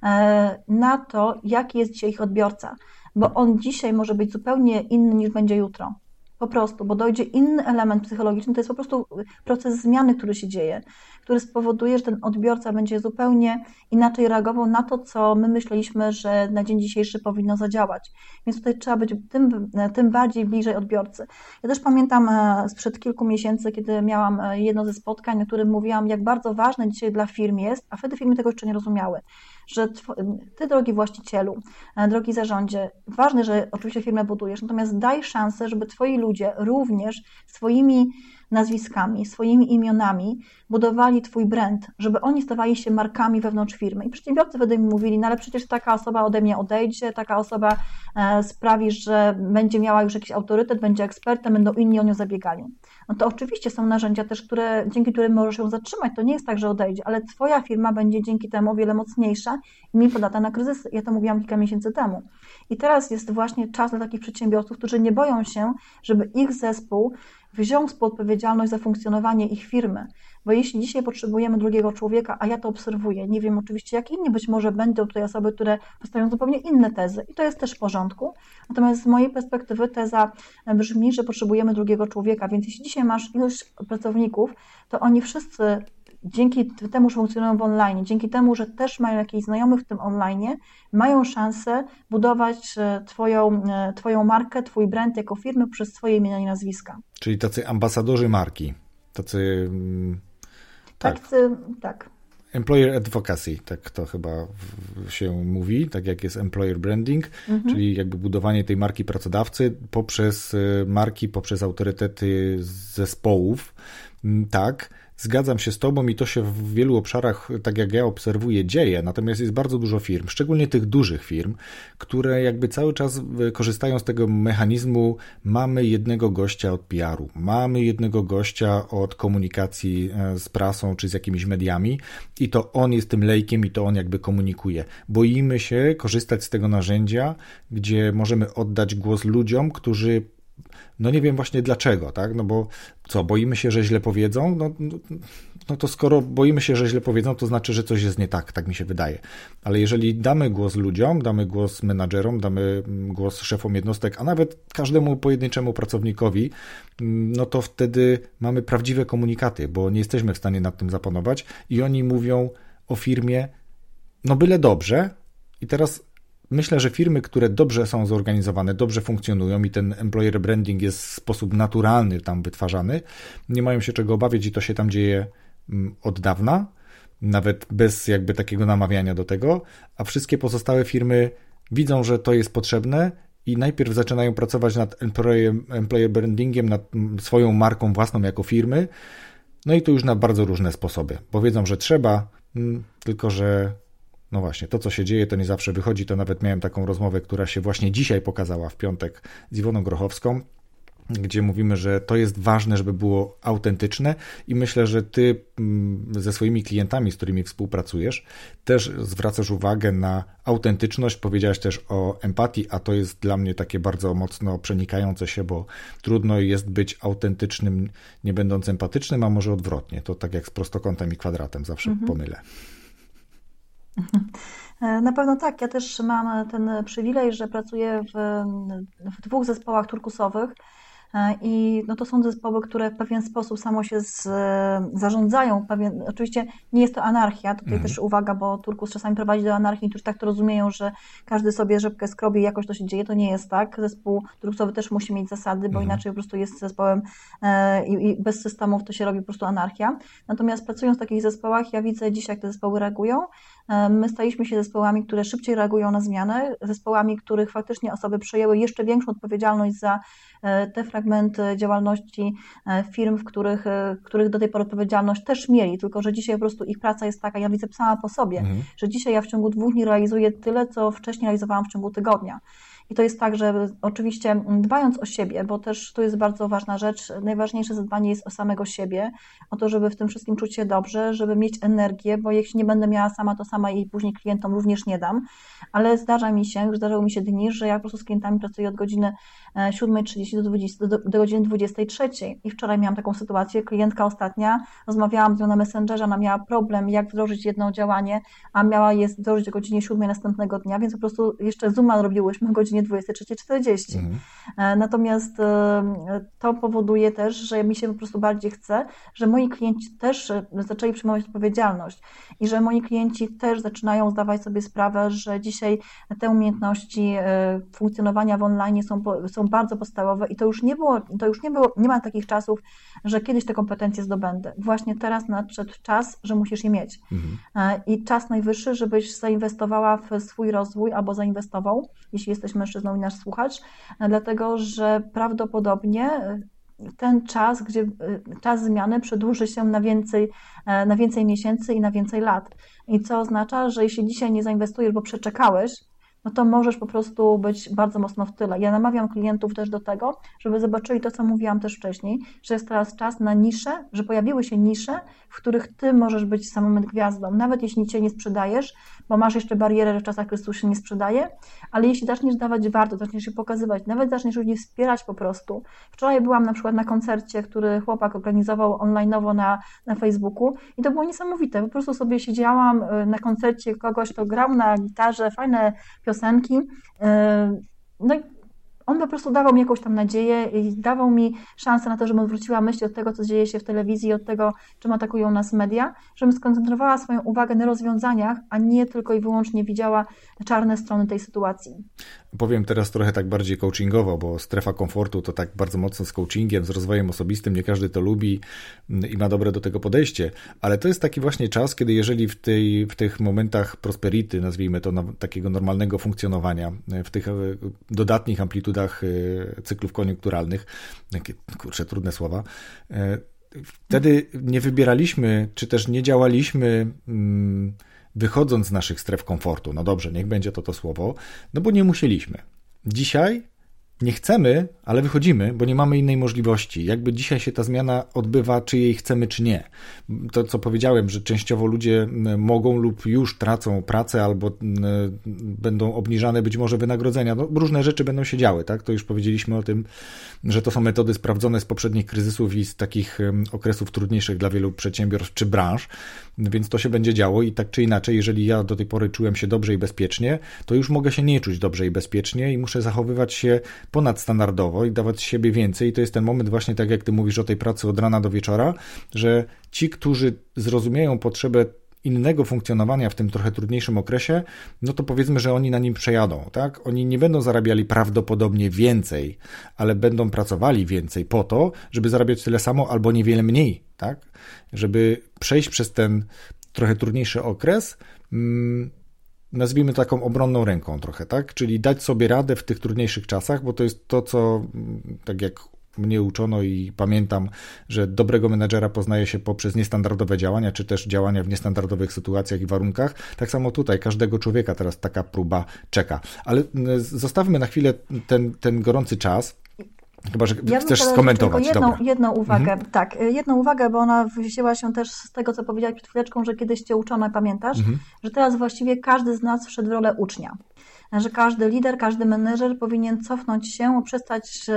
e, na to, jaki jest dzisiaj ich odbiorca, bo on dzisiaj może być zupełnie inny niż będzie jutro. Po prostu, bo dojdzie inny element psychologiczny, to jest po prostu proces zmiany, który się dzieje, który spowoduje, że ten odbiorca będzie zupełnie inaczej reagował na to, co my myśleliśmy, że na dzień dzisiejszy powinno zadziałać. Więc tutaj trzeba być tym, tym bardziej bliżej odbiorcy. Ja też pamiętam e, sprzed kilku miesięcy, kiedy miałam e, jedno ze spotkań, na którym mówiłam, jak bardzo ważne dzisiaj dla firm jest, a wtedy firmy tego jeszcze nie rozumiały że ty, drogi właścicielu, e, drogi zarządzie, ważne, że oczywiście firmę budujesz, natomiast daj szansę, żeby twoi ludzie również swoimi nazwiskami, swoimi imionami budowali Twój brand, żeby oni stawali się markami wewnątrz firmy. I przedsiębiorcy wtedy mi mówili, no ale przecież taka osoba ode mnie odejdzie, taka osoba e, sprawi, że będzie miała już jakiś autorytet, będzie ekspertem, będą inni o nią zabiegali. No to oczywiście są narzędzia też, które, dzięki którym możesz ją zatrzymać. To nie jest tak, że odejdzie, ale Twoja firma będzie dzięki temu o wiele mocniejsza i mniej podatna na kryzys. Ja to mówiłam kilka miesięcy temu. I teraz jest właśnie czas dla takich przedsiębiorców, którzy nie boją się, żeby ich zespół wziął współodpowiedzialność za funkcjonowanie ich firmy. Bo jeśli dzisiaj potrzebujemy drugiego człowieka, a ja to obserwuję, nie wiem oczywiście jak inni, być może będą tutaj osoby, które postawią zupełnie inne tezy i to jest też w porządku. Natomiast z mojej perspektywy teza brzmi, że potrzebujemy drugiego człowieka, więc jeśli dzisiaj masz ilość pracowników, to oni wszyscy dzięki temu, że funkcjonują w online, dzięki temu, że też mają jakichś znajomych w tym online, mają szansę budować e, twoją, e, twoją markę, Twój brand jako firmy przez swoje imienia i nazwiska. Czyli tacy ambasadorzy marki, tacy... Tak, tacy, tak. Employer advocacy, tak to chyba się mówi, tak jak jest employer branding, mhm. czyli jakby budowanie tej marki pracodawcy poprzez e, marki, poprzez autorytety zespołów. Mm, tak, Zgadzam się z Tobą i to się w wielu obszarach, tak jak ja obserwuję, dzieje. Natomiast jest bardzo dużo firm, szczególnie tych dużych firm, które jakby cały czas korzystają z tego mechanizmu: mamy jednego gościa od PR-u, mamy jednego gościa od komunikacji e, z prasą czy z jakimiś mediami, i to on jest tym lejkiem i to on jakby komunikuje. Boimy się korzystać z tego narzędzia, gdzie możemy oddać głos ludziom, którzy no nie wiem właśnie dlaczego, tak? No bo co, boimy się, że źle powiedzą? No, no, no to skoro boimy się, że źle powiedzą, to znaczy, że coś jest nie tak, tak mi się wydaje. Ale jeżeli damy głos ludziom, damy głos menadżerom, damy głos szefom jednostek, a nawet każdemu pojedynczemu pracownikowi, no to wtedy mamy prawdziwe komunikaty, bo nie jesteśmy w stanie nad tym zapanować i oni mówią o firmie, no byle dobrze. I teraz Myślę, że firmy, które dobrze są zorganizowane, dobrze funkcjonują i ten employer branding jest w sposób naturalny tam wytwarzany, nie mają się czego obawiać i to się tam dzieje mm, od dawna, nawet bez jakby takiego namawiania do tego, a wszystkie pozostałe firmy widzą, że to jest potrzebne i najpierw zaczynają pracować nad employer, brandingiem, nad mm, swoją marką własną jako firmy, no i to już na bardzo różne sposoby, bo wiedzą, że trzeba, mm, tylko że no właśnie, to co się dzieje, to nie zawsze wychodzi. To nawet miałem taką rozmowę, która się właśnie dzisiaj pokazała w piątek z Iwoną Grochowską, gdzie mówimy, że to jest ważne, żeby było autentyczne i myślę, że ty mm, ze swoimi klientami, z którymi współpracujesz, też zwracasz uwagę na autentyczność. Powiedziałaś też o empatii, a to jest dla mnie takie bardzo mocno przenikające się, bo trudno jest być autentycznym, nie będąc empatycznym, a może odwrotnie. To tak jak z prostokątem i kwadratem, zawsze mhm. pomylę. Na pewno tak. Ja też mam ten przywilej, że pracuję w, w dwóch zespołach turkusowych. E, I no to są zespoły, które w pewien sposób samo się z, zarządzają. Pewien, oczywiście nie jest to anarchia, tutaj mhm. też uwaga, bo Turkus czasami prowadzi do anarchii, którzy tak to rozumieją, że każdy sobie rzepkę skrobi i jakoś to się dzieje. To nie jest tak. Zespół turkusowy też musi mieć zasady, bo mhm. inaczej po prostu jest zespołem e, i, bez systemów to się robi po prostu anarchia. Natomiast pracując w takich zespołach, ja widzę dzisiaj, jak te zespoły reagują. E, my staliśmy się zespołami, które szybciej reagują na zmiany, zespołami, których faktycznie osoby przejęły jeszcze większą odpowiedzialność za E, te fragmenty działalności e, firm, w których, w których do tej pory odpowiedzialność też mieli, tylko że dzisiaj po prostu ich praca jest taka, ja widzę sama po sobie, mhm. że dzisiaj ja w ciągu dwóch dni realizuję tyle, co wcześniej realizowałam w ciągu tygodnia. I to jest tak, że oczywiście dbając o siebie, bo też to jest bardzo ważna rzecz, najważniejsze zadbanie jest o samego siebie, o to, żeby w tym wszystkim czuć się dobrze, żeby mieć energię, bo jeśli nie będę miała sama, to sama i później klientom również nie dam. Ale zdarza mi się, już zdarzały mi się dni, że ja po prostu z klientami pracuję od godziny 7.30 do, 20, do, do godziny 23. I wczoraj miałam taką sytuację, klientka ostatnia, rozmawiałam z nią na Messengerze, ona miała problem, jak wdrożyć jedno działanie, a miała je wdrożyć o godzinie 7 następnego dnia, więc po prostu jeszcze Zooma robiłyśmy o godzinie 23.40. Mhm. E, natomiast e, to powoduje też, że mi się po prostu bardziej chce, że moi klienci też e, zaczęli przyjmować odpowiedzialność i że moi klienci też zaczynają zdawać sobie sprawę, że dzisiaj te umiejętności funkcjonowania w online są, są bardzo podstawowe i to już nie było, to już nie było, nie ma takich czasów, że kiedyś te kompetencje zdobędę. Właśnie teraz nadszedł czas, że musisz je mieć. Mhm. I czas najwyższy, żebyś zainwestowała w swój rozwój albo zainwestował, jeśli jesteś mężczyzną i nasz słuchacz, e, dlatego że prawdopodobnie ten czas, gdzie czas zmiany przedłuży się na więcej, na więcej miesięcy i na więcej lat. I co oznacza, że jeśli dzisiaj nie zainwestujesz, bo przeczekałeś, no to możesz po prostu być bardzo mocno w tyle. Ja namawiam klientów też do tego, żeby zobaczyli to, co mówiłam też wcześniej, że jest teraz czas na nisze, że pojawiły się nisze, w których ty możesz być samym gwiazdą. Nawet jeśli cię nie sprzedajesz, bo masz jeszcze barierę, że w czasach kryzysu się nie sprzedaje, ale jeśli zaczniesz dawać warto, zaczniesz się pokazywać, nawet zaczniesz ludzi wspierać po prostu. Wczoraj byłam na przykład na koncercie, który chłopak organizował online'owo na, na Facebooku i to było niesamowite. Po prostu sobie siedziałam y, na koncercie kogoś, kto grał na gitarze, fajne piosenki. Y, no i on po prostu dawał mi jakąś tam nadzieję i dawał mi szansę na to, żebym odwróciła myśli od tego, co dzieje się w telewizji, od tego, czym atakują nas media, żebym skoncentrowała swoją uwagę na rozwiązaniach, a nie tylko i wyłącznie widziała czarne strony tej sytuacji. Powiem teraz trochę tak bardziej coachingowo, bo strefa komfortu to tak bardzo mocno z coachingiem, z rozwojem osobistym, nie każdy to lubi i ma dobre do tego podejście, ale to jest taki właśnie czas, kiedy jeżeli w, tej, w tych momentach prosperity, nazwijmy to takiego normalnego funkcjonowania, w tych e, dodatnich amplitudach e, cyklów koniunkturalnych, kurczę, trudne słowa, e, wtedy nie wybieraliśmy, czy też nie działaliśmy. Hmm, wychodząc z naszych stref komfortu. No dobrze, niech będzie to to słowo, no bo nie musieliśmy. Dzisiaj nie chcemy, ale wychodzimy, bo nie mamy innej możliwości. Jakby dzisiaj się ta zmiana odbywa, czy jej chcemy, czy nie. To, co powiedziałem, że częściowo ludzie mogą lub już tracą pracę, albo będą obniżane być może wynagrodzenia. No, różne rzeczy będą się działy, tak? To już powiedzieliśmy o tym, że to są metody sprawdzone z poprzednich kryzysów i z takich okresów trudniejszych dla wielu przedsiębiorstw czy branż, więc to się będzie działo i tak czy inaczej, jeżeli ja do tej pory czułem się dobrze i bezpiecznie, to już mogę się nie czuć dobrze i bezpiecznie i muszę zachowywać się ponadstandardowo i dawać siebie więcej. I to jest ten moment właśnie, tak jak ty mówisz o tej pracy od rana do wieczora, że ci, którzy zrozumieją potrzebę innego funkcjonowania w tym trochę trudniejszym okresie, no to powiedzmy, że oni na nim przejadą, tak? Oni nie będą zarabiali prawdopodobnie więcej, ale będą pracowali więcej po to, żeby zarabiać tyle samo albo niewiele mniej, tak? Żeby przejść przez ten trochę trudniejszy okres, mm, nazwijmy taką obronną ręką trochę, tak? Czyli dać sobie radę w tych trudniejszych czasach, bo to jest to, co tak jak mnie uczono i pamiętam, że dobrego menedżera poznaje się poprzez niestandardowe działania, czy też działania w niestandardowych sytuacjach i warunkach. Tak samo tutaj, każdego człowieka teraz taka próba czeka. Ale zostawmy na chwilę ten, ten gorący czas. Chyba, że ja chcesz skomentować. Jedną, jedną uwagę, mhm. tak, jedną uwagę, bo ona wzięła się też z tego, co powiedziałeś przed chwileczką, że kiedyś cię uczono, pamiętasz, mhm. że teraz właściwie każdy z nas wszedł w rolę ucznia że każdy lider, każdy menedżer powinien cofnąć się, przestać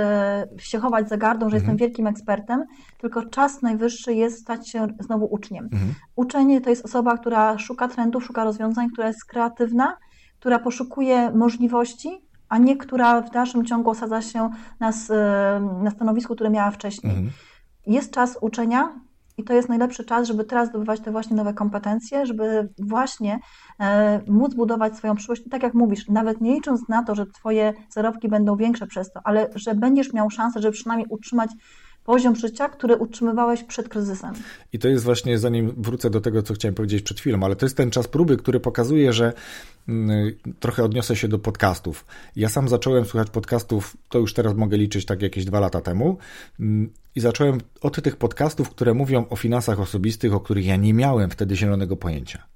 się chować za gardą, że mhm. jestem wielkim ekspertem, tylko czas najwyższy jest stać się znowu uczniem. Mhm. Uczenie to jest osoba, która szuka trendów, szuka rozwiązań, która jest kreatywna, która poszukuje możliwości, a nie która w dalszym ciągu osadza się na, na stanowisku, które miała wcześniej. Mhm. Jest czas uczenia, i to jest najlepszy czas, żeby teraz zdobywać te właśnie nowe kompetencje, żeby właśnie e, móc budować swoją przyszłość. I tak jak mówisz, nawet nie licząc na to, że Twoje zarobki będą większe przez to, ale że będziesz miał szansę, żeby przynajmniej utrzymać poziom życia, który utrzymywałeś przed kryzysem. I to jest właśnie, zanim wrócę do tego, co chciałem powiedzieć przed chwilą, ale to jest ten czas próby, który pokazuje, że mm, trochę odniosę się do podcastów. Ja sam zacząłem słuchać podcastów, to już teraz mogę liczyć tak jakieś dwa lata temu mm, i zacząłem od tych podcastów, które mówią o finansach osobistych, o których ja nie miałem wtedy zielonego pojęcia.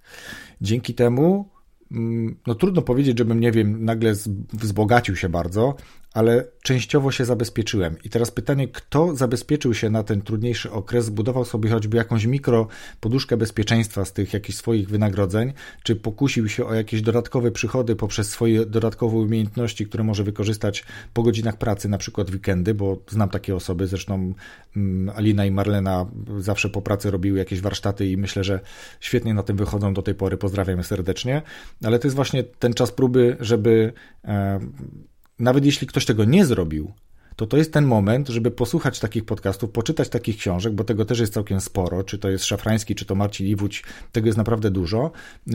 Dzięki temu mm, no trudno powiedzieć, żebym, nie wiem, nagle wzbogacił się bardzo, ale częściowo się zabezpieczyłem. I teraz pytanie, kto zabezpieczył się na ten trudniejszy okres, zbudował sobie choćby jakąś mikro poduszkę bezpieczeństwa z tych jakichś swoich wynagrodzeń, czy pokusił się o jakieś dodatkowe przychody poprzez swoje dodatkowe umiejętności, które może wykorzystać po godzinach pracy, na przykład weekendy, bo znam takie osoby, zresztą mm, Alina i Marlena zawsze po pracy robiły jakieś warsztaty i myślę, że świetnie na tym wychodzą do tej pory. Pozdrawiam serdecznie. Ale to jest właśnie ten czas próby, żeby e, nawet jeśli ktoś tego nie zrobił, to to jest ten moment, żeby posłuchać takich podcastów, poczytać takich książek, bo tego też jest całkiem sporo, czy to jest Szafrański, czy to Marcin Iwódź, tego jest naprawdę dużo,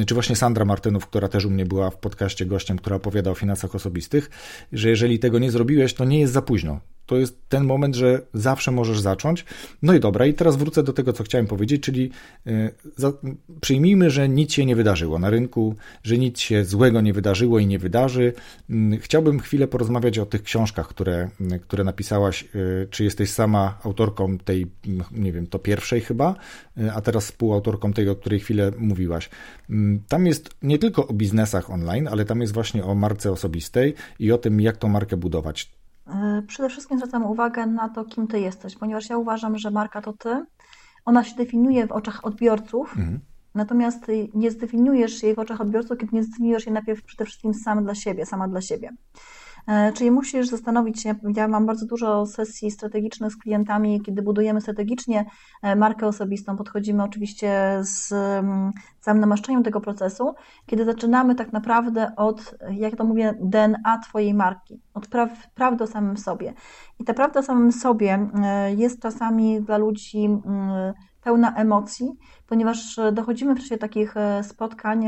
czy właśnie Sandra Martynów, która też u mnie była w podcaście gościem, która opowiada o finansach osobistych, że jeżeli tego nie zrobiłeś, to nie jest za późno. To jest ten moment, że zawsze możesz zacząć. No i dobra, i teraz wrócę do tego, co chciałem powiedzieć, czyli y, przyjmijmy, że nic się nie wydarzyło na rynku, że nic się złego nie wydarzyło i nie wydarzy. Mm, chciałbym chwilę porozmawiać o tych książkach, które, y, które napisałaś. Y, czy jesteś sama autorką tej, mm, nie wiem, to pierwszej chyba, a teraz współautorką tej, o której chwilę mówiłaś. Mm, tam jest nie tylko o biznesach online, ale tam jest właśnie o marce osobistej i o tym, jak tą markę budować. E, przede wszystkim zwracam uwagę na to, kim ty jesteś, ponieważ ja uważam, że marka to ty. Ona się definiuje w oczach odbiorców, mhm. natomiast nie zdefiniujesz jej w oczach odbiorców, kiedy nie zdefiniujesz jej najpierw przede wszystkim sam dla siebie, sama dla siebie. E, czyli musisz zastanowić się, ja mam bardzo dużo sesji strategicznych z klientami, kiedy budujemy strategicznie e, markę osobistą, podchodzimy oczywiście z mm, całym namaszczeniem tego procesu, kiedy zaczynamy tak naprawdę od, jak to mówię, DNA Twojej marki, od praw, prawdy o samym sobie. I ta prawda o samym sobie e, jest czasami dla ludzi mm, pełna emocji, ponieważ dochodzimy w czasie takich spotkań,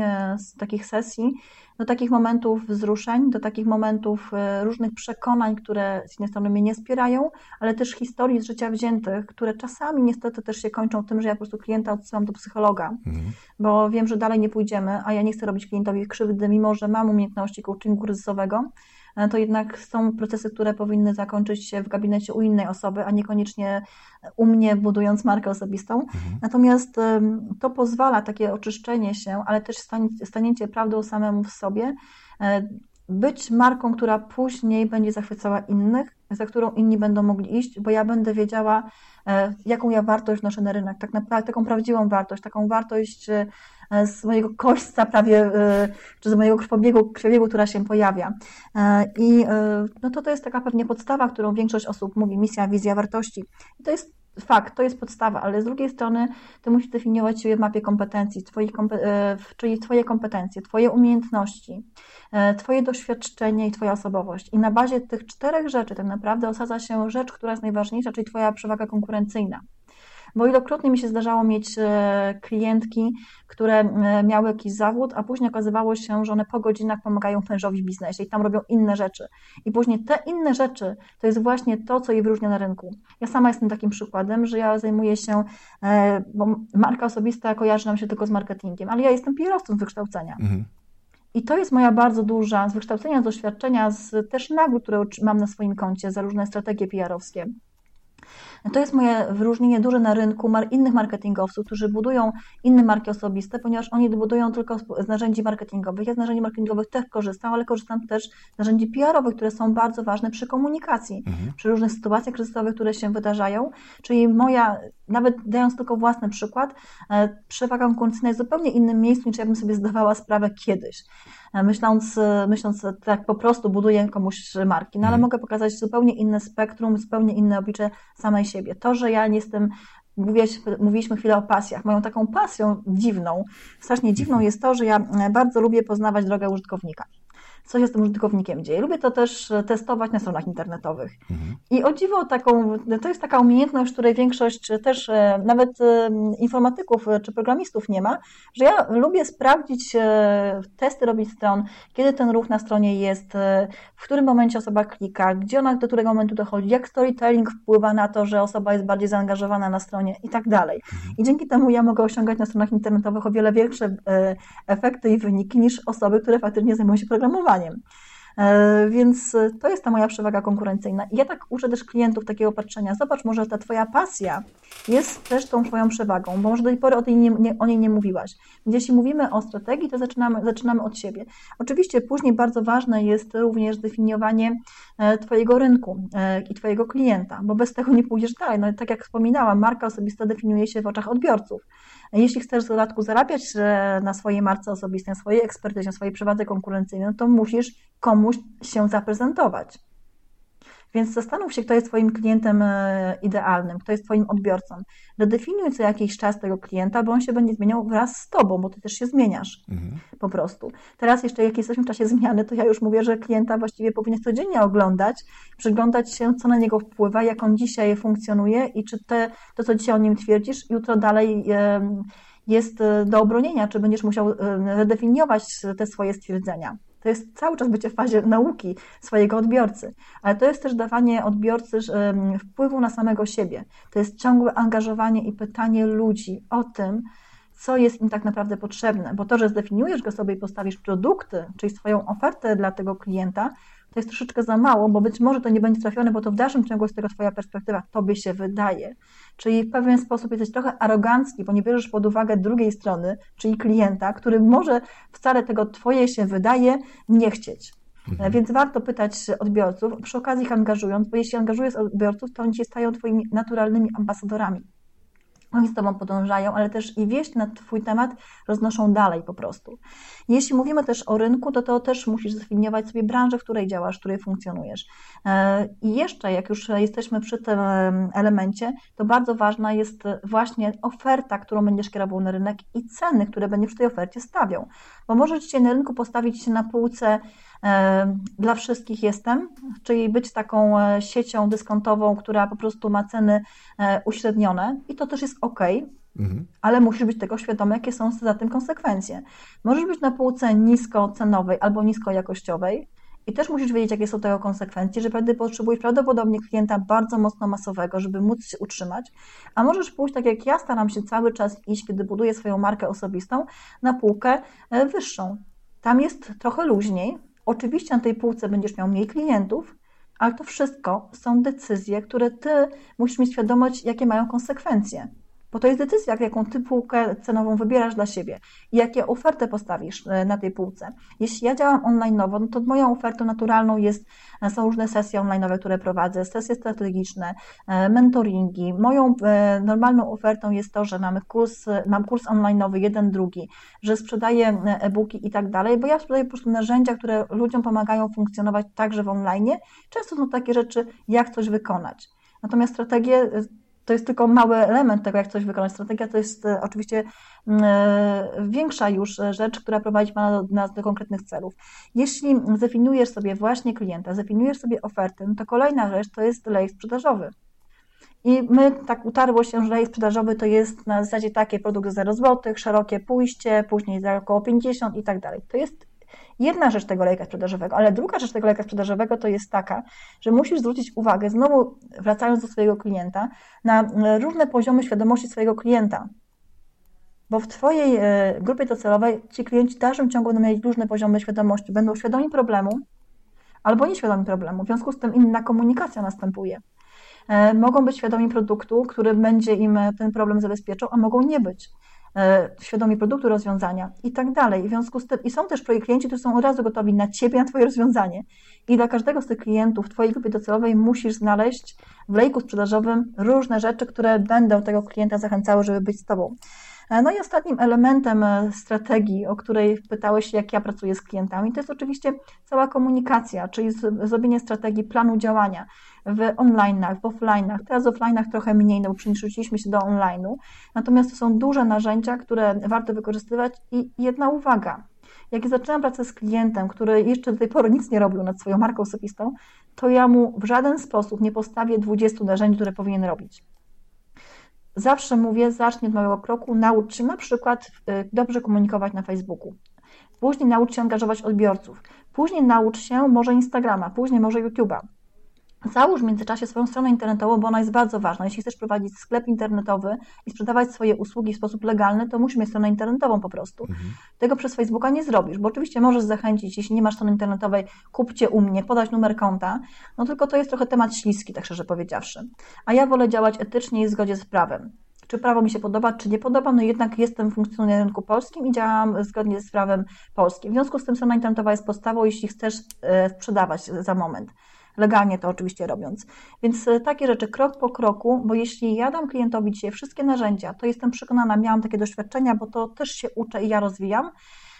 takich sesji, do takich momentów wzruszeń, do takich momentów e, różnych przekonań, które z jednej strony mnie nie wspierają, ale też historii z życia wziętych, które czasami niestety też się kończą tym, że ja po prostu klienta odsyłam do psychologa, mhm. bo wiem, że dalej nie pójdziemy, a ja nie chcę robić klientowi krzywdy, mimo że mam umiejętności coachingu kryzysowego, E, to jednak są procesy, które powinny zakończyć się w gabinecie u innej osoby, a niekoniecznie u mnie, budując markę osobistą. Mhm. Natomiast to pozwala takie oczyszczenie się, ale też stanięcie prawdą samemu w sobie, e, być marką, która później będzie zachwycała innych, za którą inni będą mogli iść, bo ja będę wiedziała, e, jaką ja wartość wnoszę na rynek, tak naprawdę taką prawdziwą wartość, taką wartość E, z mojego kośćca prawie, e, czy z mojego krwobiegu, krwobiegu, która się pojawia. E, I no to, to jest taka pewnie podstawa, którą większość osób mówi, misja, wizja, wartości. I to jest fakt, to jest podstawa, ale z drugiej strony ty musisz definiować siebie w mapie kompetencji, twoich, czyli twoje kompetencje, twoje umiejętności, twoje doświadczenie i twoja osobowość. I na bazie tych czterech rzeczy tak naprawdę osadza się rzecz, która jest najważniejsza, czyli twoja przewaga konkurencyjna bo ilokrotnie mi się zdarzało mieć e, klientki, które e, miały jakiś zawód, a później okazywało się, że one po godzinach pomagają mężowi w biznesie i tam robią inne rzeczy. I później te inne rzeczy to jest właśnie to, co je wyróżnia na rynku. Ja sama jestem takim przykładem, że ja zajmuję się, e, bo marka osobista kojarzy nam się tylko z marketingiem, ale ja jestem PR-owcem z wykształcenia. Mhm. I to jest moja bardzo duża, z wykształcenia, z doświadczenia, z też nagród, które mam na swoim koncie za różne strategie PR-owskie. To jest moje wyróżnienie duże na rynku innych marketingowców, którzy budują inne marki osobiste, ponieważ oni budują tylko z narzędzi marketingowych. Ja z narzędzi marketingowych też korzystam, ale korzystam też z narzędzi PR-owych, które są bardzo ważne przy komunikacji, mhm. przy różnych sytuacjach kryzysowych, które się wydarzają. Czyli moja, nawet dając tylko własny przykład, e, przewaga konkurencyjna jest w zupełnie innym miejscu, niż ja bym sobie zdawała sprawę kiedyś. E, myśląc, e, myśląc tak po prostu buduję komuś marki, no ale mhm. mogę pokazać zupełnie inne spektrum, zupełnie inne oblicze samej siebie. To, że ja nie jestem mówiliśmy chwilę o pasjach. Moją taką pasją dziwną, strasznie dziwną mhm. jest to, że ja bardzo lubię poznawać drogę użytkownika co się z tym użytkownikiem dzieje. Lubię to też e, testować na stronach internetowych. Mhm. I o dziwo taką, to jest taka umiejętność, której większość też e, nawet e, informatyków czy programistów nie ma, że ja lubię sprawdzić, testy robić stron, kiedy ten ruch na stronie jest, w którym momencie osoba klika, gdzie ona do którego momentu dochodzi, jak storytelling wpływa na to, że osoba jest bardziej zaangażowana na stronie i tak dalej. Mhm. I dzięki temu ja mogę osiągać na stronach internetowych o wiele większe efekty i wyniki niż osoby, które faktycznie zajmują się programowaniem. E, więc to jest ta moja przewaga konkurencyjna. Ja tak uczę też klientów takiego patrzenia. Zobacz, może ta Twoja pasja jest też tą Twoją przewagą, bo może do tej pory o, tej nie, nie, o niej nie mówiłaś. Więc jeśli mówimy o strategii, to zaczynamy, zaczynamy od siebie. Oczywiście później bardzo ważne jest również definiowanie e, Twojego rynku e, i Twojego klienta, bo bez tego nie pójdziesz dalej. No, tak jak wspominałam, marka osobista definiuje się w oczach odbiorców. Jeśli chcesz w dodatku zarabiać na swojej marce osobistej, na swojej ekspertyzie, na swojej przewadze konkurencyjnej, no to musisz komuś się zaprezentować. Więc zastanów się, kto jest Twoim klientem e, idealnym, kto jest Twoim odbiorcą. Redefiniuj co jakiś czas tego klienta, bo on się będzie zmieniał wraz z Tobą, bo Ty też się zmieniasz mhm. po prostu. Teraz jeszcze jak jesteśmy w czasie zmiany, to ja już mówię, że klienta właściwie powinien codziennie oglądać, przyglądać się, co na niego wpływa, jak on dzisiaj funkcjonuje i czy te, to, co dzisiaj o nim twierdzisz, jutro dalej jest e, do obronienia, czy będziesz musiał e, redefiniować te swoje stwierdzenia To jest cały czas bycie w fazie nauki swojego odbiorcy, ale to jest też dawanie odbiorcy wpływu na samego siebie. To jest ciągłe angażowanie i pytanie ludzi o tym, co jest im tak naprawdę potrzebne, bo to, że zdefiniujesz go sobie i postawisz produkty, czyli swoją ofertę dla tego klienta, to jest troszeczkę za mało, bo być może to nie będzie trafione, bo to w dalszym ciągu jest tego Twoja perspektywa, tobie się wydaje. Czyli w pewien sposób jesteś trochę arogancki, bo nie bierzesz pod uwagę drugiej strony, czyli klienta, który może wcale tego Twoje się wydaje nie chcieć. Mhm. Więc warto pytać odbiorców, przy okazji ich angażując, bo jeśli angażujesz odbiorców, to oni się stają Twoimi naturalnymi ambasadorami. Oni z Tobą podążają, ale też i wieść na Twój temat roznoszą dalej po prostu. Jeśli mówimy też o rynku, to to też musisz zdefiniować sobie branżę, w której działasz, w której funkcjonujesz. E, I jeszcze, jak już jesteśmy przy tym elemencie, to bardzo ważna jest właśnie oferta, którą będziesz kierował na rynek i ceny, które będziesz w tej ofercie stawiał. Bo możesz dzisiaj na rynku postawić się na półce dla wszystkich jestem, czyli być taką e, siecią dyskontową, która po prostu ma ceny uśrednione i to też jest ok, Mhm. Ale musisz być tego świadomy, jakie są za tym konsekwencje. Możesz być na półce niskocenowej albo niskojakościowej i też musisz wiedzieć, jakie są tego konsekwencje, że wtedy potrzebujesz prawdopodobnie klienta bardzo mocno masowego, żeby móc się utrzymać, a możesz pójść, tak jak ja staram się cały czas iść, kiedy buduję swoją markę osobistą, na półkę e, wyższą. Tam jest trochę luźniej. Oczywiście na tej półce będziesz miał mniej klientów, ale to wszystko są decyzje, które ty musisz mieć świadomość, jakie mają konsekwencje. Bo to jest decyzja, jaką ty półkę cenową wybierasz dla siebie i jakie ofertę postawisz e, na tej półce. Jeśli ja działam online, no to moją ofertą naturalną jest, e, są różne sesje online, które prowadzę, sesje strategiczne, e, mentoringi. Moją normalną ofertą jest to, że mamy kurs, mam kurs online, jeden, drugi, że sprzedaję e-booki i tak dalej, bo ja sprzedaję po prostu narzędzia, które ludziom pomagają funkcjonować także w online. Często są takie rzeczy, jak coś wykonać. Natomiast strategie to jest tylko mały element tego, jak coś wykonać. Strategia to jest e, oczywiście mm, e, większa już rzecz, która prowadzi nas do konkretnych celów. Jeśli zdefiniujesz sobie właśnie klienta, zdefiniujesz sobie ofertę, no to kolejna rzecz to jest lej sprzedażowy. I my tak utarło się, że lej sprzedażowy to jest na zasadzie takie produkt 0 zł, szerokie pójście, później za około 50 i tak dalej. To jest jedna rzecz tego lejka sprzedażowego, ale druga rzecz tego lejka sprzedażowego to jest taka, że musisz zwrócić uwagę, znowu wracając do swojego klienta, na e, różne poziomy świadomości swojego klienta. Bo w Twojej e, grupie docelowej ci klienci w dalszym ciągu będą mieć różne poziomy świadomości. Będą świadomi problemu albo nieświadomi problemu. W związku z tym inna komunikacja następuje. E, mogą być świadomi produktu, który będzie im ten problem zabezpieczał, a mogą nie być. E, świadomi produktu, rozwiązania i tak dalej. W związku z tym, i są też klienci, którzy są od razu gotowi na Ciebie, na Twoje rozwiązanie. I dla każdego z tych klientów w Twojej grupie docelowej musisz znaleźć w lejku sprzedażowym różne rzeczy, które będą tego klienta zachęcały, żeby być z Tobą. E, no i ostatnim elementem e, strategii, o której pytałeś, jak ja pracuję z klientami, to jest oczywiście cała komunikacja, czyli zrobienie strategii planu działania w online'ach, w offline'ach. Teraz w offline'ach trochę mniej, no bo się do online'u. Natomiast to są duże narzędzia, które warto wykorzystywać i jedna uwaga. Jak zaczęłam pracę z klientem, który jeszcze do tej pory nic nie robił nad swoją marką osobistą, to ja mu w żaden sposób nie postawię 20 narzędzi, które powinien robić. Zawsze mówię, zacznij od małego kroku, naucz się na przykład y, dobrze komunikować na Facebooku. Później naucz się angażować odbiorców. Później naucz się może Instagrama, później może YouTube'a. Załóż w międzyczasie swoją stronę internetową, bo ona jest bardzo ważna. Jeśli chcesz prowadzić sklep internetowy i sprzedawać swoje usługi w sposób legalny, to musisz mieć stronę internetową po prostu. Mhm. Tego przez Facebooka nie zrobisz, bo oczywiście możesz zachęcić, jeśli nie masz strony internetowej, kupcie u mnie, podać numer konta, no tylko to jest trochę temat śliski, tak szczerze powiedziawszy. A ja wolę działać etycznie i w zgodzie z prawem czy prawo mi się podoba, czy nie podoba, no jednak jestem funkcjonariuszem na rynku polskim i działam zgodnie z prawem polskim. W związku z tym strona internetowa jest podstawą, jeśli chcesz e, sprzedawać za moment legalnie to oczywiście robiąc. Więc e, takie rzeczy krok po kroku, bo jeśli ja dam klientowi dzisiaj wszystkie narzędzia, to jestem przekonana, miałam takie doświadczenia, bo to też się uczę i ja rozwijam,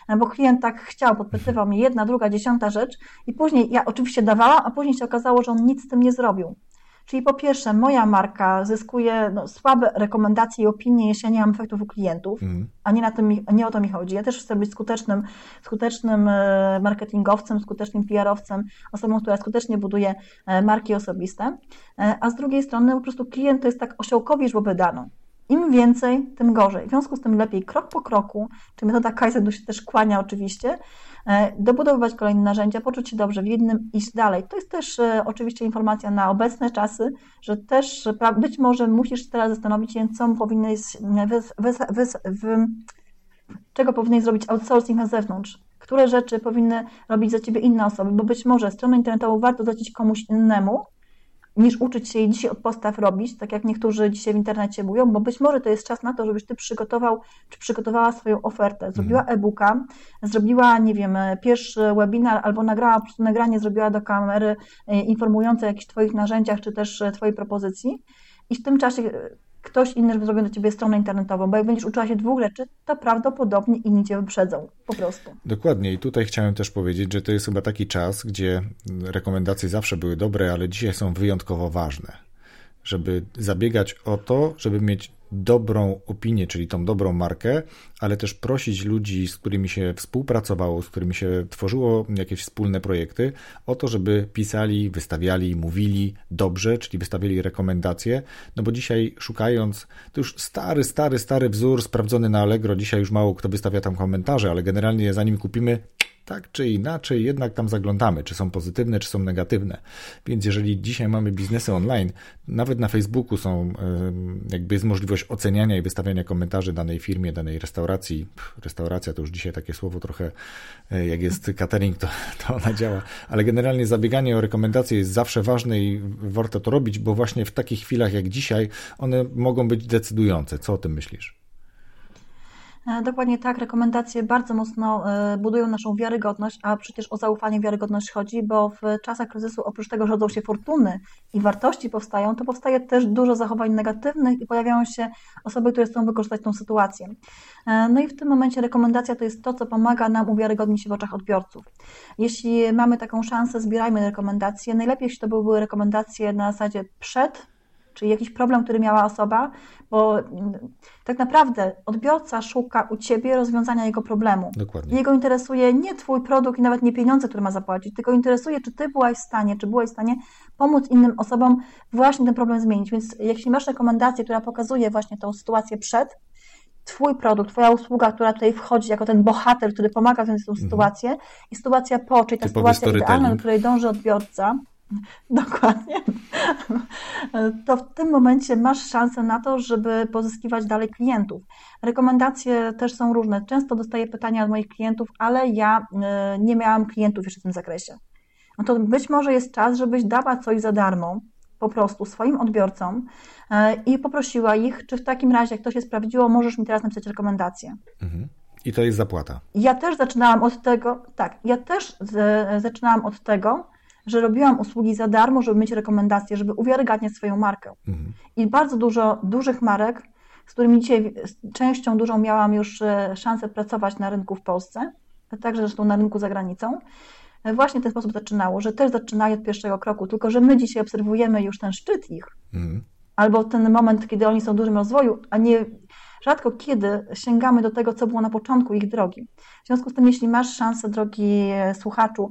e, bo klient tak chciał, podpytywał mnie jedna, druga, dziesiąta rzecz i później ja oczywiście dawałam, a później się okazało, że on nic z tym nie zrobił. Czyli po pierwsze, moja marka zyskuje no, słabe rekomendacje i opinie, jeśli ja nie mam efektów u klientów, mm. a nie, na tym, nie o to mi chodzi. Ja też chcę być skutecznym, skutecznym e, marketingowcem, skutecznym PR-owcem, osobą, która skutecznie buduje e, marki osobiste, e, a z drugiej strony po prostu klient to jest tak osiołkowi żłoby dano. Im więcej, tym gorzej. W związku z tym lepiej krok po kroku, czy metoda Kaizen się też kłania oczywiście, dobudowywać kolejne narzędzia, poczuć się dobrze w jednym, iść dalej. To jest też e, oczywiście informacja na obecne czasy, że też być może musisz teraz zastanowić się, co powinieneś, wys, wys, wys, w, czego powinieneś zrobić outsourcing na zewnątrz, które rzeczy powinny robić za ciebie inne osoby, bo być może stronę internetową warto zlecić komuś innemu, niż uczyć się jej dzisiaj od podstaw robić, tak jak niektórzy dzisiaj w internecie mówią, bo być może to jest czas na to, żebyś ty przygotował, czy przygotowała swoją ofertę, zrobiła mhm. e-booka, zrobiła, nie wiem, pierwszy webinar albo nagrała po prostu nagranie, zrobiła do kamery e, informujące o jakichś twoich narzędziach, czy też e, twojej propozycji i w tym czasie ktoś inny zrobił do ciebie stronę internetową, bo jak będziesz uczyła się dwóch rzeczy, to prawdopodobnie inni cię wyprzedzą, po prostu. Dokładnie i tutaj chciałem też powiedzieć, że to jest chyba taki czas, gdzie rekomendacje zawsze były dobre, ale dzisiaj są wyjątkowo ważne, żeby zabiegać o to, żeby mieć dobrą opinię, czyli tą dobrą markę, ale też prosić ludzi, z którymi się współpracowało, z którymi się tworzyło jakieś wspólne projekty, o to, żeby pisali, wystawiali, mówili dobrze, czyli wystawiali rekomendacje, no bo dzisiaj szukając, to już stary, stary, stary wzór sprawdzony na Allegro, dzisiaj już mało kto wystawia tam komentarze, ale generalnie zanim kupimy, tak czy inaczej jednak tam zaglądamy, czy są pozytywne, czy są negatywne. Więc jeżeli dzisiaj mamy biznesy online, nawet na Facebooku są, jakby jest możliwość oceniania i wystawiania komentarzy danej firmie, danej restauracji. Restauracja to już dzisiaj takie słowo trochę, e, jak jest catering, to, to ona działa, ale generalnie zabieganie o rekomendacje jest zawsze ważne i warto to robić, bo właśnie w takich chwilach jak dzisiaj one mogą być decydujące. Co o tym myślisz? E, dokładnie tak, rekomendacje bardzo mocno e, budują naszą wiarygodność, a przecież o zaufanie wiarygodność chodzi, bo w czasach kryzysu oprócz tego, że rodzą się fortuny i wartości powstają, to powstaje też dużo zachowań negatywnych i pojawiają się osoby, które chcą wykorzystać tą sytuację. E, no i w tym momencie rekomendacja to jest to, co pomaga nam uwiarygodnić się w oczach odbiorców. Jeśli mamy taką szansę, zbierajmy rekomendacje. Najlepiej, jeśli to były rekomendacje na zasadzie przed czyli jakiś problem, który miała osoba, bo mm, tak naprawdę odbiorca szuka u ciebie rozwiązania jego problemu. Dokładnie. Jego interesuje nie twój produkt i nawet nie pieniądze, które ma zapłacić, tylko interesuje, czy ty byłaś w stanie, czy byłaś w stanie pomóc innym osobom właśnie ten problem zmienić. Więc jeśli masz rekomendację, która pokazuje właśnie tą sytuację przed, Twój produkt, Twoja usługa, która tutaj wchodzi jako ten bohater, który pomaga w tę mhm. sytuację, i sytuacja po, czyli ta Typowy sytuacja idealna, do której dąży odbiorca, Dokładnie. To w tym momencie masz szansę na to, żeby pozyskiwać dalej klientów. Rekomendacje też są różne. Często dostaję pytania od moich klientów, ale ja e, nie miałam klientów jeszcze w tym zakresie. No to być może jest czas, żebyś dała coś za darmo po prostu swoim odbiorcom e, i poprosiła ich, czy w takim razie, jak to się sprawdziło, możesz mi teraz napisać rekomendację. Mhm. I to jest zapłata. Ja też zaczynałam od tego, tak, ja też z, zaczynałam od tego, że robiłam usługi za darmo, żeby mieć rekomendacje, żeby uwiarygadniać swoją markę. Mhm. I bardzo dużo dużych marek, z którymi dzisiaj częścią dużą miałam już e, szansę pracować na rynku w Polsce, także zresztą na rynku za granicą, e, właśnie w ten sposób zaczynało, że też zaczynają od pierwszego kroku, tylko że my dzisiaj obserwujemy już ten szczyt ich, mhm. albo ten moment, kiedy oni są w dużym rozwoju, a nie rzadko kiedy sięgamy do tego, co było na początku ich drogi. W związku z tym, jeśli masz szansę, drogi e, słuchaczu,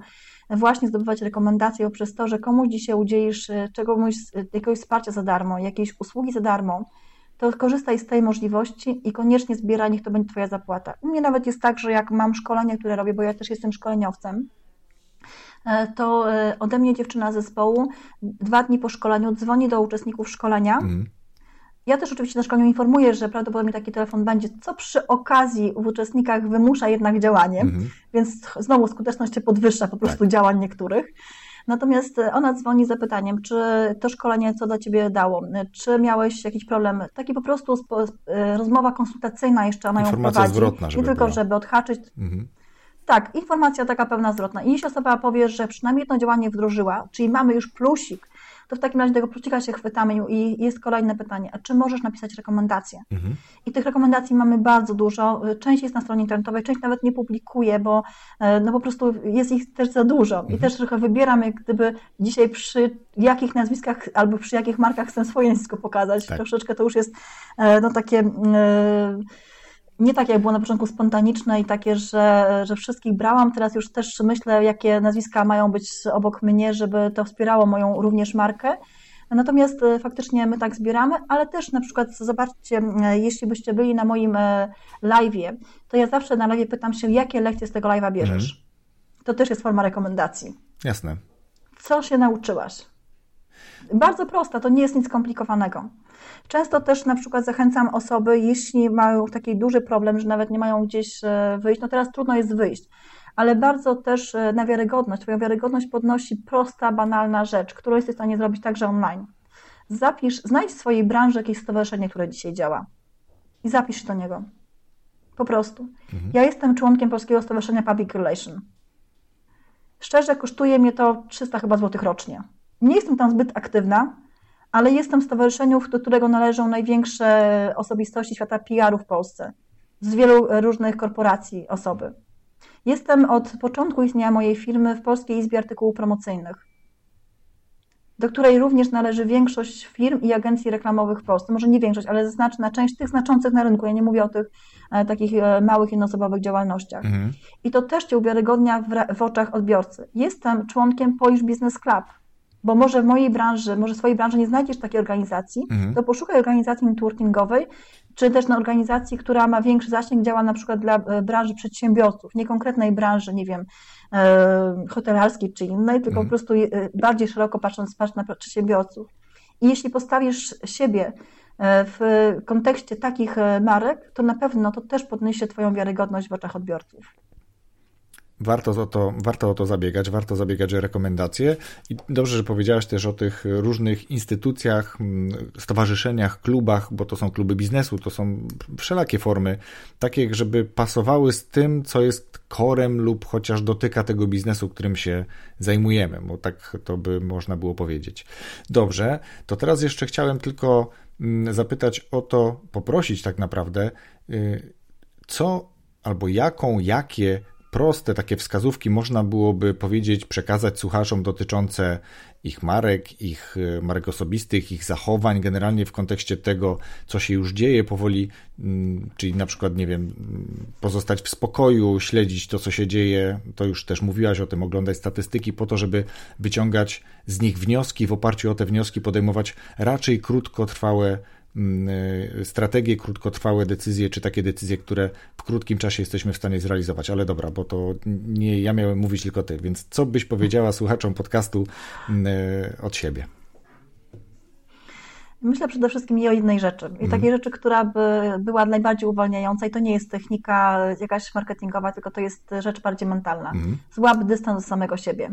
właśnie zdobywać rekomendacje poprzez to, że komuś dzisiaj udzielisz e, czegoś, e, jakiegoś wsparcia za darmo, jakiejś usługi za darmo, to korzystaj z tej możliwości i koniecznie zbieraj, niech to będzie Twoja zapłata. U mnie nawet jest tak, że jak mam szkolenia, które robię, bo ja też jestem szkoleniowcem, e, to ode mnie dziewczyna zespołu dwa dni po szkoleniu dzwoni do uczestników szkolenia. Mm ja też oczywiście na szkoleniu informuję, że prawdopodobnie taki telefon będzie, co przy okazji w uczestnikach wymusza jednak działanie, mhm. więc znowu skuteczność się podwyższa po prostu tak. działań niektórych. Natomiast ona dzwoni z zapytaniem, czy to szkolenie co dla Ciebie dało, czy miałeś jakiś problem, taki po prostu e, rozmowa konsultacyjna jeszcze ona Informacja ją prowadzi. zwrotna, żeby Nie tylko, była. żeby odhaczyć. Mhm. Tak, informacja taka pełna zwrotna. I jeśli osoba powie, że przynajmniej jedno działanie wdrożyła, czyli mamy już plusik, to w takim razie tego plusika się chwytamy i jest kolejne pytanie, a czy możesz napisać rekomendacje? Mhm. I tych rekomendacji mamy bardzo dużo, część jest na stronie internetowej, część nawet nie publikuję, bo e, no po prostu jest ich też za dużo mhm. i też trochę wybieram, jak gdyby dzisiaj przy jakich nazwiskach albo przy jakich markach chcę swoje nazwisko pokazać. Tak. Troszeczkę to już jest e, no takie e, nie tak jak było na początku spontaniczne i takie, że, że wszystkich brałam. Teraz już też myślę, jakie nazwiska mają być obok mnie, żeby to wspierało moją również markę. Natomiast e, faktycznie my tak zbieramy, ale też na przykład zobaczcie, e, jeśli byście byli na moim e, live'ie, to ja zawsze na live'ie pytam się, jakie lekcje z tego live'a bierzesz. Mhm. To też jest forma rekomendacji. Jasne. Co się nauczyłaś? Bardzo prosta, to nie jest nic skomplikowanego. Często też na przykład zachęcam osoby, jeśli mają taki duży problem, że nawet nie mają gdzieś wyjść, no teraz trudno jest wyjść, ale bardzo też e, na wiarygodność. Twoją wiarygodność podnosi prosta, banalna rzecz, którą jesteś w stanie zrobić także online. Zapisz, znajdź w swojej branży jakieś stowarzyszenie, które dzisiaj działa i zapisz się do niego. Po prostu. Mhm. Ja jestem członkiem Polskiego Stowarzyszenia Public Relation. Szczerze, kosztuje mnie to 300 chyba złotych rocznie. Nie jestem tam zbyt aktywna, ale jestem w stowarzyszeniu, do którego należą największe osobistości świata PR-u w Polsce. Z wielu różnych korporacji osoby. Jestem od początku istnienia mojej firmy w Polskiej Izbie Artykułów Promocyjnych, do której również należy większość firm i agencji reklamowych w Polsce. Może nie większość, ale znaczna część tych znaczących na rynku. Ja nie mówię o tych e, takich e, małych, jednoosobowych działalnościach. Mhm. I to też Cię uwiarygodnia w, w oczach odbiorcy. Jestem członkiem Polish Business Club, bo może w mojej branży, może w swojej branży nie znajdziesz takiej organizacji, mhm. to poszukaj organizacji networkingowej, czy też na organizacji, która ma większy zasięg, działa na przykład dla e, branży przedsiębiorców, nie konkretnej branży, nie wiem, e, hotelarskiej czy innej, tylko mhm. po prostu e, bardziej szeroko patrząc, patrz na przedsiębiorców. I jeśli postawisz siebie w kontekście takich marek, to na pewno to też podniesie Twoją wiarygodność w oczach odbiorców. Warto o, to, warto o to zabiegać, warto zabiegać o rekomendacje. I dobrze, że powiedziałaś też o tych różnych instytucjach, stowarzyszeniach, klubach, bo to są kluby biznesu, to są wszelakie formy, takie, żeby pasowały z tym, co jest korem lub chociaż dotyka tego biznesu, którym się zajmujemy, bo tak to by można było powiedzieć. Dobrze, to teraz jeszcze chciałem tylko zapytać o to, poprosić tak naprawdę, y, co albo jaką, jakie proste takie wskazówki można byłoby powiedzieć, przekazać słuchaczom dotyczące ich marek, ich e, marek osobistych, ich zachowań, generalnie w kontekście tego, co się już dzieje powoli, mm, czyli na przykład, nie wiem, pozostać w spokoju, śledzić to, co się dzieje, to już też mówiłaś o tym, oglądać statystyki po to, żeby wyciągać z nich wnioski, w oparciu o te wnioski podejmować raczej krótkotrwałe Mm, strategie, krótkotrwałe decyzje, czy takie decyzje, które w krótkim czasie jesteśmy w stanie zrealizować. Ale dobra, bo to nie ja miałem mówić, tylko ty. Więc co byś powiedziała słuchaczom podcastu mm, y, od siebie? Myślę przede wszystkim i o jednej rzeczy. I mm. takiej rzeczy, która by była najbardziej uwalniająca, i to nie jest technika jakaś marketingowa, tylko to jest rzecz bardziej mentalna. Mm. Złap dystans do samego siebie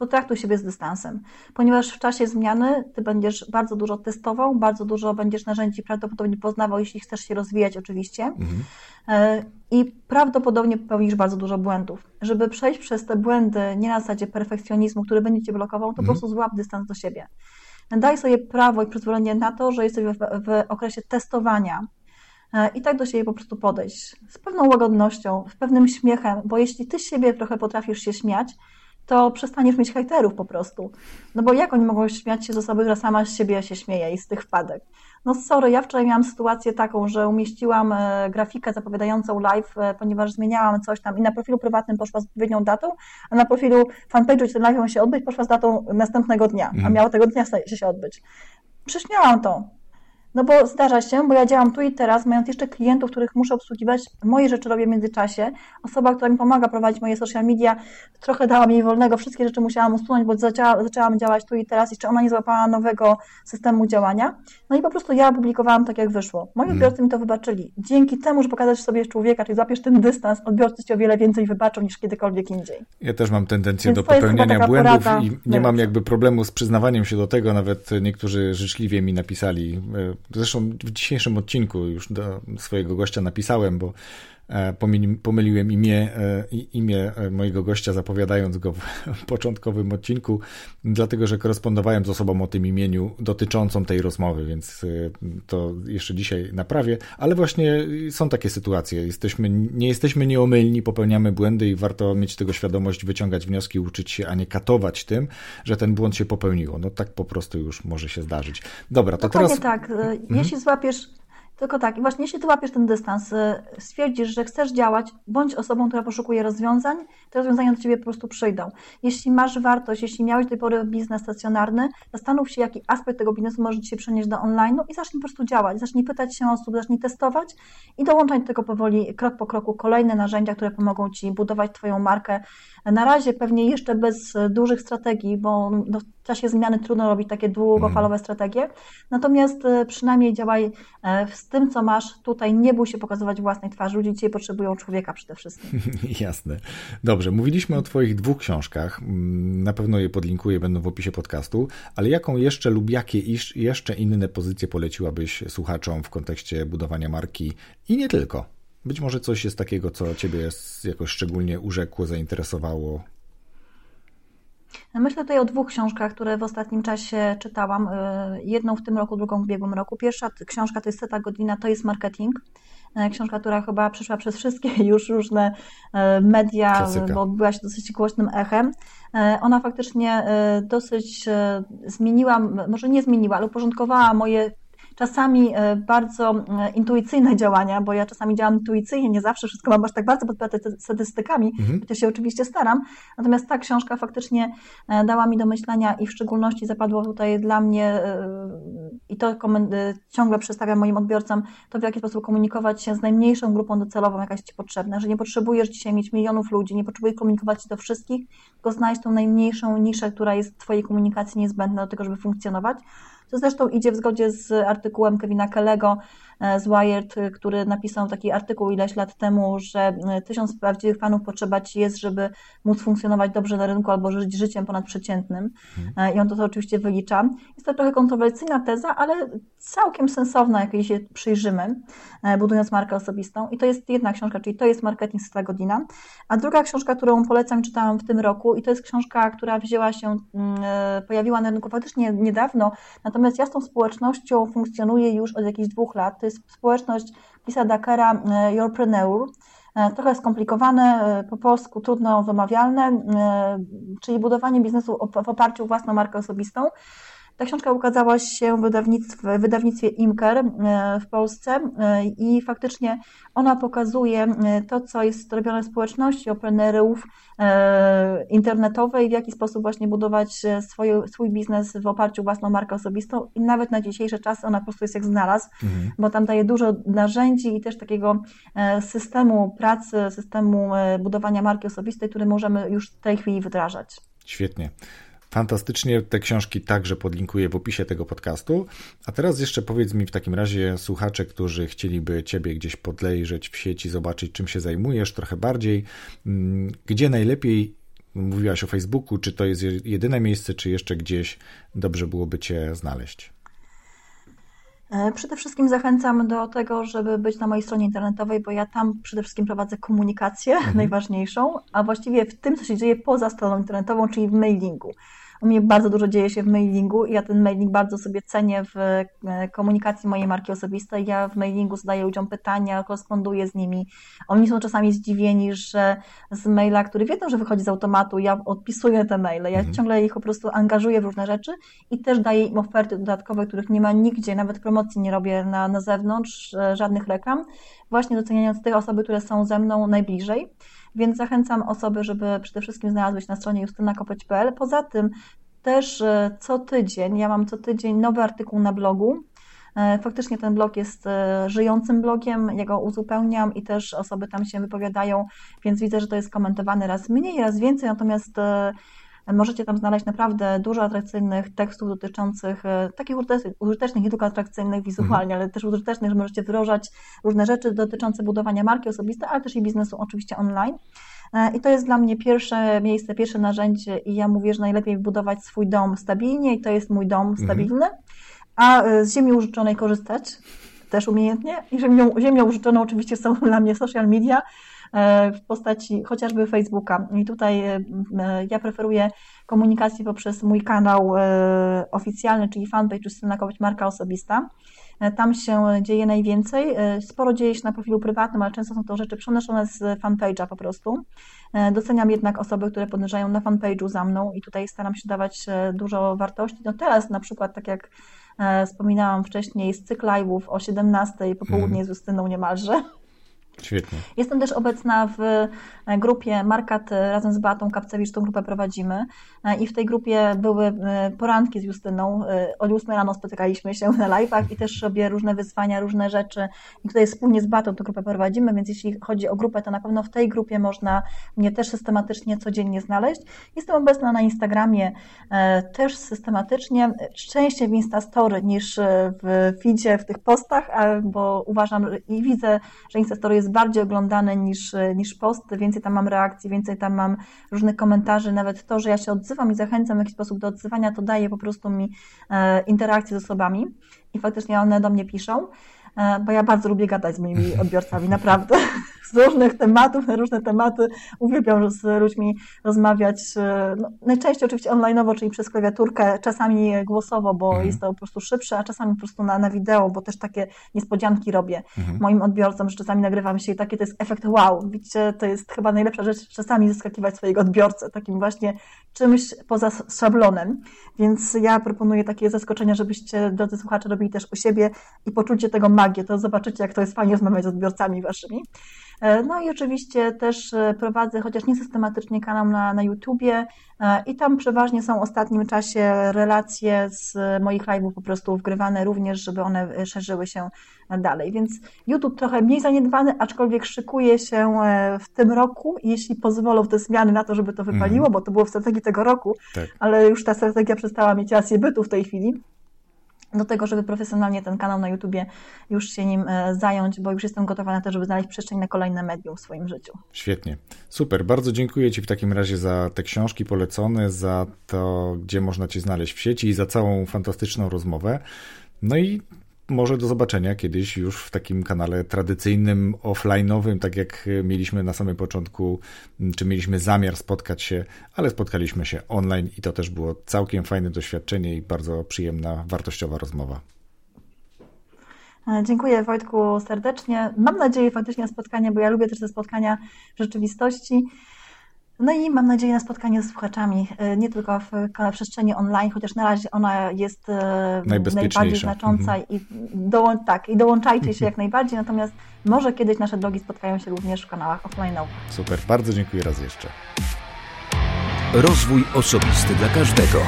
potraktuj siebie z dystansem, ponieważ w czasie zmiany ty będziesz bardzo dużo testował, bardzo dużo będziesz narzędzi prawdopodobnie poznawał, jeśli chcesz się rozwijać oczywiście mhm. E, i prawdopodobnie popełnisz bardzo dużo błędów. Żeby przejść przez te błędy nie na zasadzie perfekcjonizmu, który będzie cię blokował, to mhm. po prostu złap dystans do siebie. Daj sobie prawo i przyzwolenie na to, że jesteś w, w okresie testowania, e, i tak do siebie po prostu podejść z pewną łagodnością, z pewnym śmiechem, bo jeśli ty siebie trochę potrafisz się śmiać, to przestaniesz mieć hejterów po prostu. No bo jak oni mogą śmiać się z osoby, która sama z siebie się śmieje i z tych wpadek? No sorry, ja wczoraj miałam sytuację taką, że umieściłam e, grafikę zapowiadającą live, e, ponieważ zmieniałam coś tam i na profilu prywatnym poszła z odpowiednią datą, a na profilu fanpage'u, gdzie ten live miał się odbyć, poszła z datą następnego dnia, a mhm. miało tego dnia się odbyć. Prześmiałam to. No bo zdarza się, bo ja działam tu i teraz, mając jeszcze klientów, których muszę obsługiwać, moje rzeczy robię w międzyczasie. Osoba, która mi pomaga prowadzić moje social media, trochę dała mi wolnego, wszystkie rzeczy musiałam usunąć, bo zaczęła, zaczęłam działać tu i teraz, jeszcze ona nie złapała nowego systemu działania. No i po prostu ja publikowałam tak, jak wyszło. Moi hmm. odbiorcy mi to wybaczyli. Dzięki temu, że pokazać sobie człowieka, czyli złapiesz ten dystans, odbiorcy ci o wiele więcej wybaczą niż kiedykolwiek indziej. Ja też mam tendencję Więc do popełniania błędów i nie mam jakby problemu z przyznawaniem się do tego, nawet niektórzy życzliwie mi napisali e, Zresztą w dzisiejszym odcinku już do swojego gościa napisałem, bo pomyliłem imię, e, imię e, mojego gościa, zapowiadając go w początkowym odcinku, dlatego że korespondowałem z osobą o tym imieniu dotyczącą tej rozmowy, więc to jeszcze dzisiaj naprawię. Ale właśnie są takie sytuacje. Jesteśmy, nie jesteśmy nieomylni, popełniamy błędy i warto mieć tego świadomość, wyciągać wnioski, uczyć się, a nie katować tym, że ten błąd się popełniło. No tak po prostu już może się zdarzyć. Dobra, to Dokładnie teraz. tak. Mhm. Jeśli złapiesz Tylko tak, i właśnie jeśli ty łapiesz ten dystans, y, stwierdzisz, że chcesz działać, bądź osobą, która poszukuje rozwiązań, te rozwiązania do ciebie po prostu przyjdą. Jeśli masz wartość, jeśli miałeś do tej pory biznes stacjonarny, zastanów się, jaki aspekt tego biznesu może ci się przenieść do online i zacznij po prostu działać. Zacznij pytać się osób, zacznij testować i dołączać do tego powoli, krok po kroku, kolejne narzędzia, które pomogą ci budować twoją markę. Na razie pewnie jeszcze bez dużych strategii, bo no, w czasie zmiany trudno robić takie długofalowe mm. strategie. Natomiast y, przynajmniej działaj y, tym, co masz tutaj, nie bój się pokazywać własnej twarzy. Ludzie dzisiaj potrzebują człowieka przede wszystkim. Jasne. Dobrze, mówiliśmy o Twoich dwóch książkach. Mm, na pewno je podlinkuję, będą w opisie podcastu. Ale jaką jeszcze lub jakie jeszcze inne pozycje poleciłabyś słuchaczom w kontekście budowania marki i nie tylko? Być może coś jest takiego, co Ciebie jakoś szczególnie urzekło, zainteresowało, Myślę tutaj o dwóch książkach, które w ostatnim czasie czytałam. Y, jedną w tym roku, drugą w ubiegłym roku. Pierwsza książka to jest Seta Godina, to jest marketing. Y, książka, która chyba przeszła przez wszystkie już różne y, media, Klasyka. bo była się dosyć głośnym echem. Ona faktycznie dosyć zmieniła, może nie zmieniła, ale uporządkowała moje czasami e, bardzo e, intuicyjne działania, bo ja czasami działam intuicyjnie, nie zawsze wszystko mam aż tak bardzo podparte statystykami, mhm. chociaż się oczywiście staram. Natomiast ta książka faktycznie e, dała mi do myślenia i w szczególności zapadło tutaj dla mnie i to ciągle przedstawiam moim odbiorcom, to w jaki sposób komunikować się z najmniejszą grupą docelową, jaka jest Ci potrzebna, że nie potrzebujesz dzisiaj mieć milionów ludzi, nie potrzebujesz komunikować się do wszystkich, tylko znaleźć tą najmniejszą niszę, która jest w Twojej komunikacji niezbędna do tego, żeby funkcjonować. To zresztą idzie w zgodzie z artykułem Kevina Kellego e, z Wired, który napisał taki artykuł ileś lat temu, że e, tysiąc prawdziwych fanów potrzeba ci jest, żeby móc funkcjonować dobrze na rynku albo żyć życiem ponadprzeciętnym. Mhm. I on to, oczywiście wylicza. Jest to trochę kontrowersyjna teza, ale całkiem sensowna, jak jej się przyjrzymy, budując markę osobistą. I to jest jedna książka, czyli to jest Marketing z godzina. A druga książka, którą polecam, czytałam w tym roku i to jest książka, która wzięła się, mm, pojawiła na rynku faktycznie niedawno, natomiast Natomiast ja z tą społecznością funkcjonuję już od jakichś dwóch lat. To jest społeczność Lisa Dakara e, Yourpreneur. E, trochę skomplikowane, e, po polsku trudno wymawialne, czyli budowanie biznesu w oparciu o własną markę osobistą. Ta książka ukazała się w wydawnictwie, w wydawnictwie Imker e, w Polsce e, i faktycznie ona pokazuje e, to, co jest robione w społeczności oprenerów internetowej, w jaki sposób właśnie budować swój, swój biznes w oparciu o własną markę osobistą i nawet na dzisiejsze czasy ona po prostu jest jak znalazł, mhm. bo tam daje dużo narzędzi i też takiego systemu pracy, systemu budowania marki osobistej, który możemy już w tej chwili wdrażać. Świetnie. Fantastycznie te książki także podlinkuję w opisie tego podcastu. A teraz jeszcze powiedz mi w takim razie słuchacze, którzy chcieliby Ciebie gdzieś podlejrzeć w sieci, zobaczyć czym się zajmujesz trochę bardziej, mm, gdzie najlepiej Mówiłaś o Facebooku, czy to jest jedyne miejsce, czy jeszcze gdzieś dobrze byłoby Cię znaleźć? E, przede wszystkim zachęcam do tego, żeby być na mojej stronie internetowej, bo ja tam przede wszystkim prowadzę komunikację mhm. najważniejszą, a właściwie w tym, co się dzieje poza stroną internetową, czyli w mailingu. U mnie bardzo dużo dzieje się w mailingu i ja ten mailing bardzo sobie cenię w e, komunikacji mojej marki osobistej. Ja w mailingu zadaję ludziom pytania, koresponduję z nimi. Oni są czasami zdziwieni, że z maila, który wiedzą, że wychodzi z automatu, ja odpisuję te maile. Ja mhm. ciągle ich po prostu angażuję w różne rzeczy i też daję im oferty dodatkowe, których nie ma nigdzie, nawet promocji nie robię na, na zewnątrz, e, żadnych reklam, właśnie doceniając te osoby, które są ze mną najbliżej. Więc zachęcam osoby, żeby przede wszystkim znalazły się na stronie justynakopeć.pl. Poza tym też e, co tydzień, ja mam co tydzień nowy artykuł na blogu. E, faktycznie ten blog jest e, żyjącym blogiem, ja uzupełniam i też osoby tam się wypowiadają, więc widzę, że to jest komentowane raz mniej, raz więcej, natomiast Możecie tam znaleźć naprawdę dużo atrakcyjnych tekstów dotyczących takich użytecznych, nie tylko atrakcyjnych wizualnie, mhm. ale też użytecznych, że możecie wdrożać różne rzeczy dotyczące budowania marki osobistej, ale też i biznesu oczywiście online. E, I to jest dla mnie pierwsze miejsce, pierwsze narzędzie i ja mówię, że najlepiej budować swój dom stabilnie i to jest mój dom mhm. stabilny, a e, z ziemi użyczonej korzystać też umiejętnie i ziemią, ziemią użyczoną oczywiście są dla mnie social media e, w postaci chociażby Facebooka. I tutaj ja preferuję komunikację poprzez mój kanał oficjalny, czyli fanpage Justyna Kować Marka Osobista. Tam się dzieje najwięcej. Sporo dzieje się na profilu prywatnym, ale często są to rzeczy przenoszone z fanpage'a po prostu. Doceniam jednak osoby, które podążają na fanpage'u za mną i tutaj staram się dawać e, dużo wartości. No teraz na przykład, tak jak Wspominałam wcześniej z cykl live'ów o 17 popołudnie mm. z Justyną niemalże. Świetnie. Jestem też obecna w e, grupie Markat razem z Batą Kapcewicz, tą grupę prowadzimy e, i w tej grupie były e, poranki z Justyną. O 8 rano spotykaliśmy się na live'ach i też robię różne wyzwania, różne rzeczy i tutaj wspólnie z Batą tę grupę prowadzimy, więc jeśli chodzi o grupę, to na pewno w tej grupie można mnie też systematycznie codziennie znaleźć. Jestem obecna na Instagramie też systematycznie, częściej w Instastory niż w feedzie, w tych postach, bo uważam i widzę, że Instastory jest bardziej oglądane niż, niż post, więcej tam mam reakcji, więcej tam mam różnych komentarzy, nawet to, że ja się odzywam i zachęcam w jakiś sposób do odzywania, to daje po prostu mi e, interakcję z osobami i faktycznie one do mnie piszą, e, bo ja bardzo lubię gadać z moimi odbiorcami, naprawdę z różnych tematów na różne tematy. Uwielbiam z ludźmi rozmawiać, e, no, najczęściej oczywiście online'owo, czyli przez klawiaturkę, czasami głosowo, bo mhm. jest to po prostu szybsze, a czasami po prostu na, na wideo, bo też takie niespodzianki robię mhm. moim odbiorcom, że czasami nagrywam się i takie to jest efekt wow. Widzicie, to jest chyba najlepsza rzecz, czasami zaskakiwać swojego odbiorcę, takim właśnie czymś poza szablonem. Więc ja proponuję takie zaskoczenia, żebyście, drodzy słuchacze, robili też u siebie i poczucie tego magię, to zobaczycie, jak to jest fajnie rozmawiać z odbiorcami waszymi. E, no i oczywiście też e, prowadzę, chociaż niesystematycznie, kanał na, na YouTubie e, i tam przeważnie są w ostatnim czasie relacje z moich live'ów po prostu wgrywane również, żeby one szerzyły się dalej. Więc YouTube trochę mniej zaniedbany, aczkolwiek szykuje się w tym roku, jeśli pozwolą te zmiany na to, żeby to wypaliło, mm. bo to było w strategii tego roku, tak. ale już ta strategia przestała mieć rację bytu w tej chwili do tego, żeby profesjonalnie ten kanał na YouTubie już się nim e, zająć, bo już jestem gotowa na to, żeby znaleźć przestrzeń na kolejne medium w swoim życiu. Świetnie. Super. Bardzo dziękuję Ci w takim razie za te książki polecone, za to, gdzie można Cię znaleźć w sieci i za całą fantastyczną rozmowę. No i może do zobaczenia kiedyś już w takim kanale tradycyjnym, offline'owym, tak jak mieliśmy na samym początku, czy mieliśmy zamiar spotkać się, ale spotkaliśmy się online i to też było całkiem fajne doświadczenie i bardzo przyjemna, wartościowa rozmowa. E, dziękuję Wojtku serdecznie. Mam nadzieję faktycznie na spotkanie, bo ja lubię też te spotkania w rzeczywistości. No i mam nadzieję na spotkanie z słuchaczami, e, nie tylko w przestrzeni online, chociaż na razie ona jest e, najbardziej znacząca mhm. i, dołą tak, i dołączajcie się jak najbardziej, natomiast może kiedyś nasze drogi spotkają się również w kanałach offline. Super, bardzo dziękuję raz jeszcze. Rozwój osobisty dla każdego.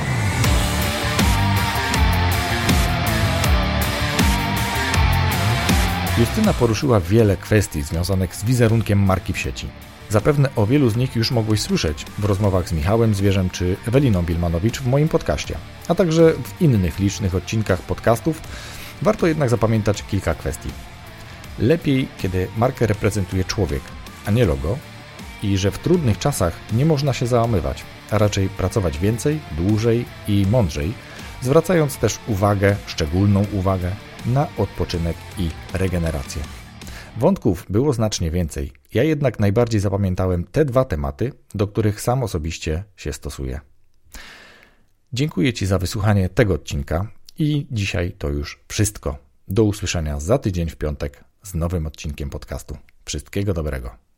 Justyna poruszyła wiele kwestii związanych z wizerunkiem marki w sieci. Zapewne o wielu z nich już mogłeś słyszeć w rozmowach z Michałem Zwierzem czy Eweliną Bilmanowicz w moim podcaście, a także w innych licznych odcinkach podcastów. Warto jednak zapamiętać kilka kwestii. Lepiej, kiedy markę reprezentuje człowiek, a nie logo, i że w trudnych czasach nie można się załamywać, a raczej pracować więcej, dłużej i mądrzej, zwracając też uwagę, szczególną uwagę na odpoczynek i regenerację. Wątków było znacznie więcej. Ja jednak najbardziej zapamiętałem te dwa tematy, do których sam osobiście się stosuję. Dziękuję Ci za wysłuchanie tego odcinka i dzisiaj to już wszystko. Do usłyszenia za tydzień w piątek z nowym odcinkiem podcastu. Wszystkiego dobrego.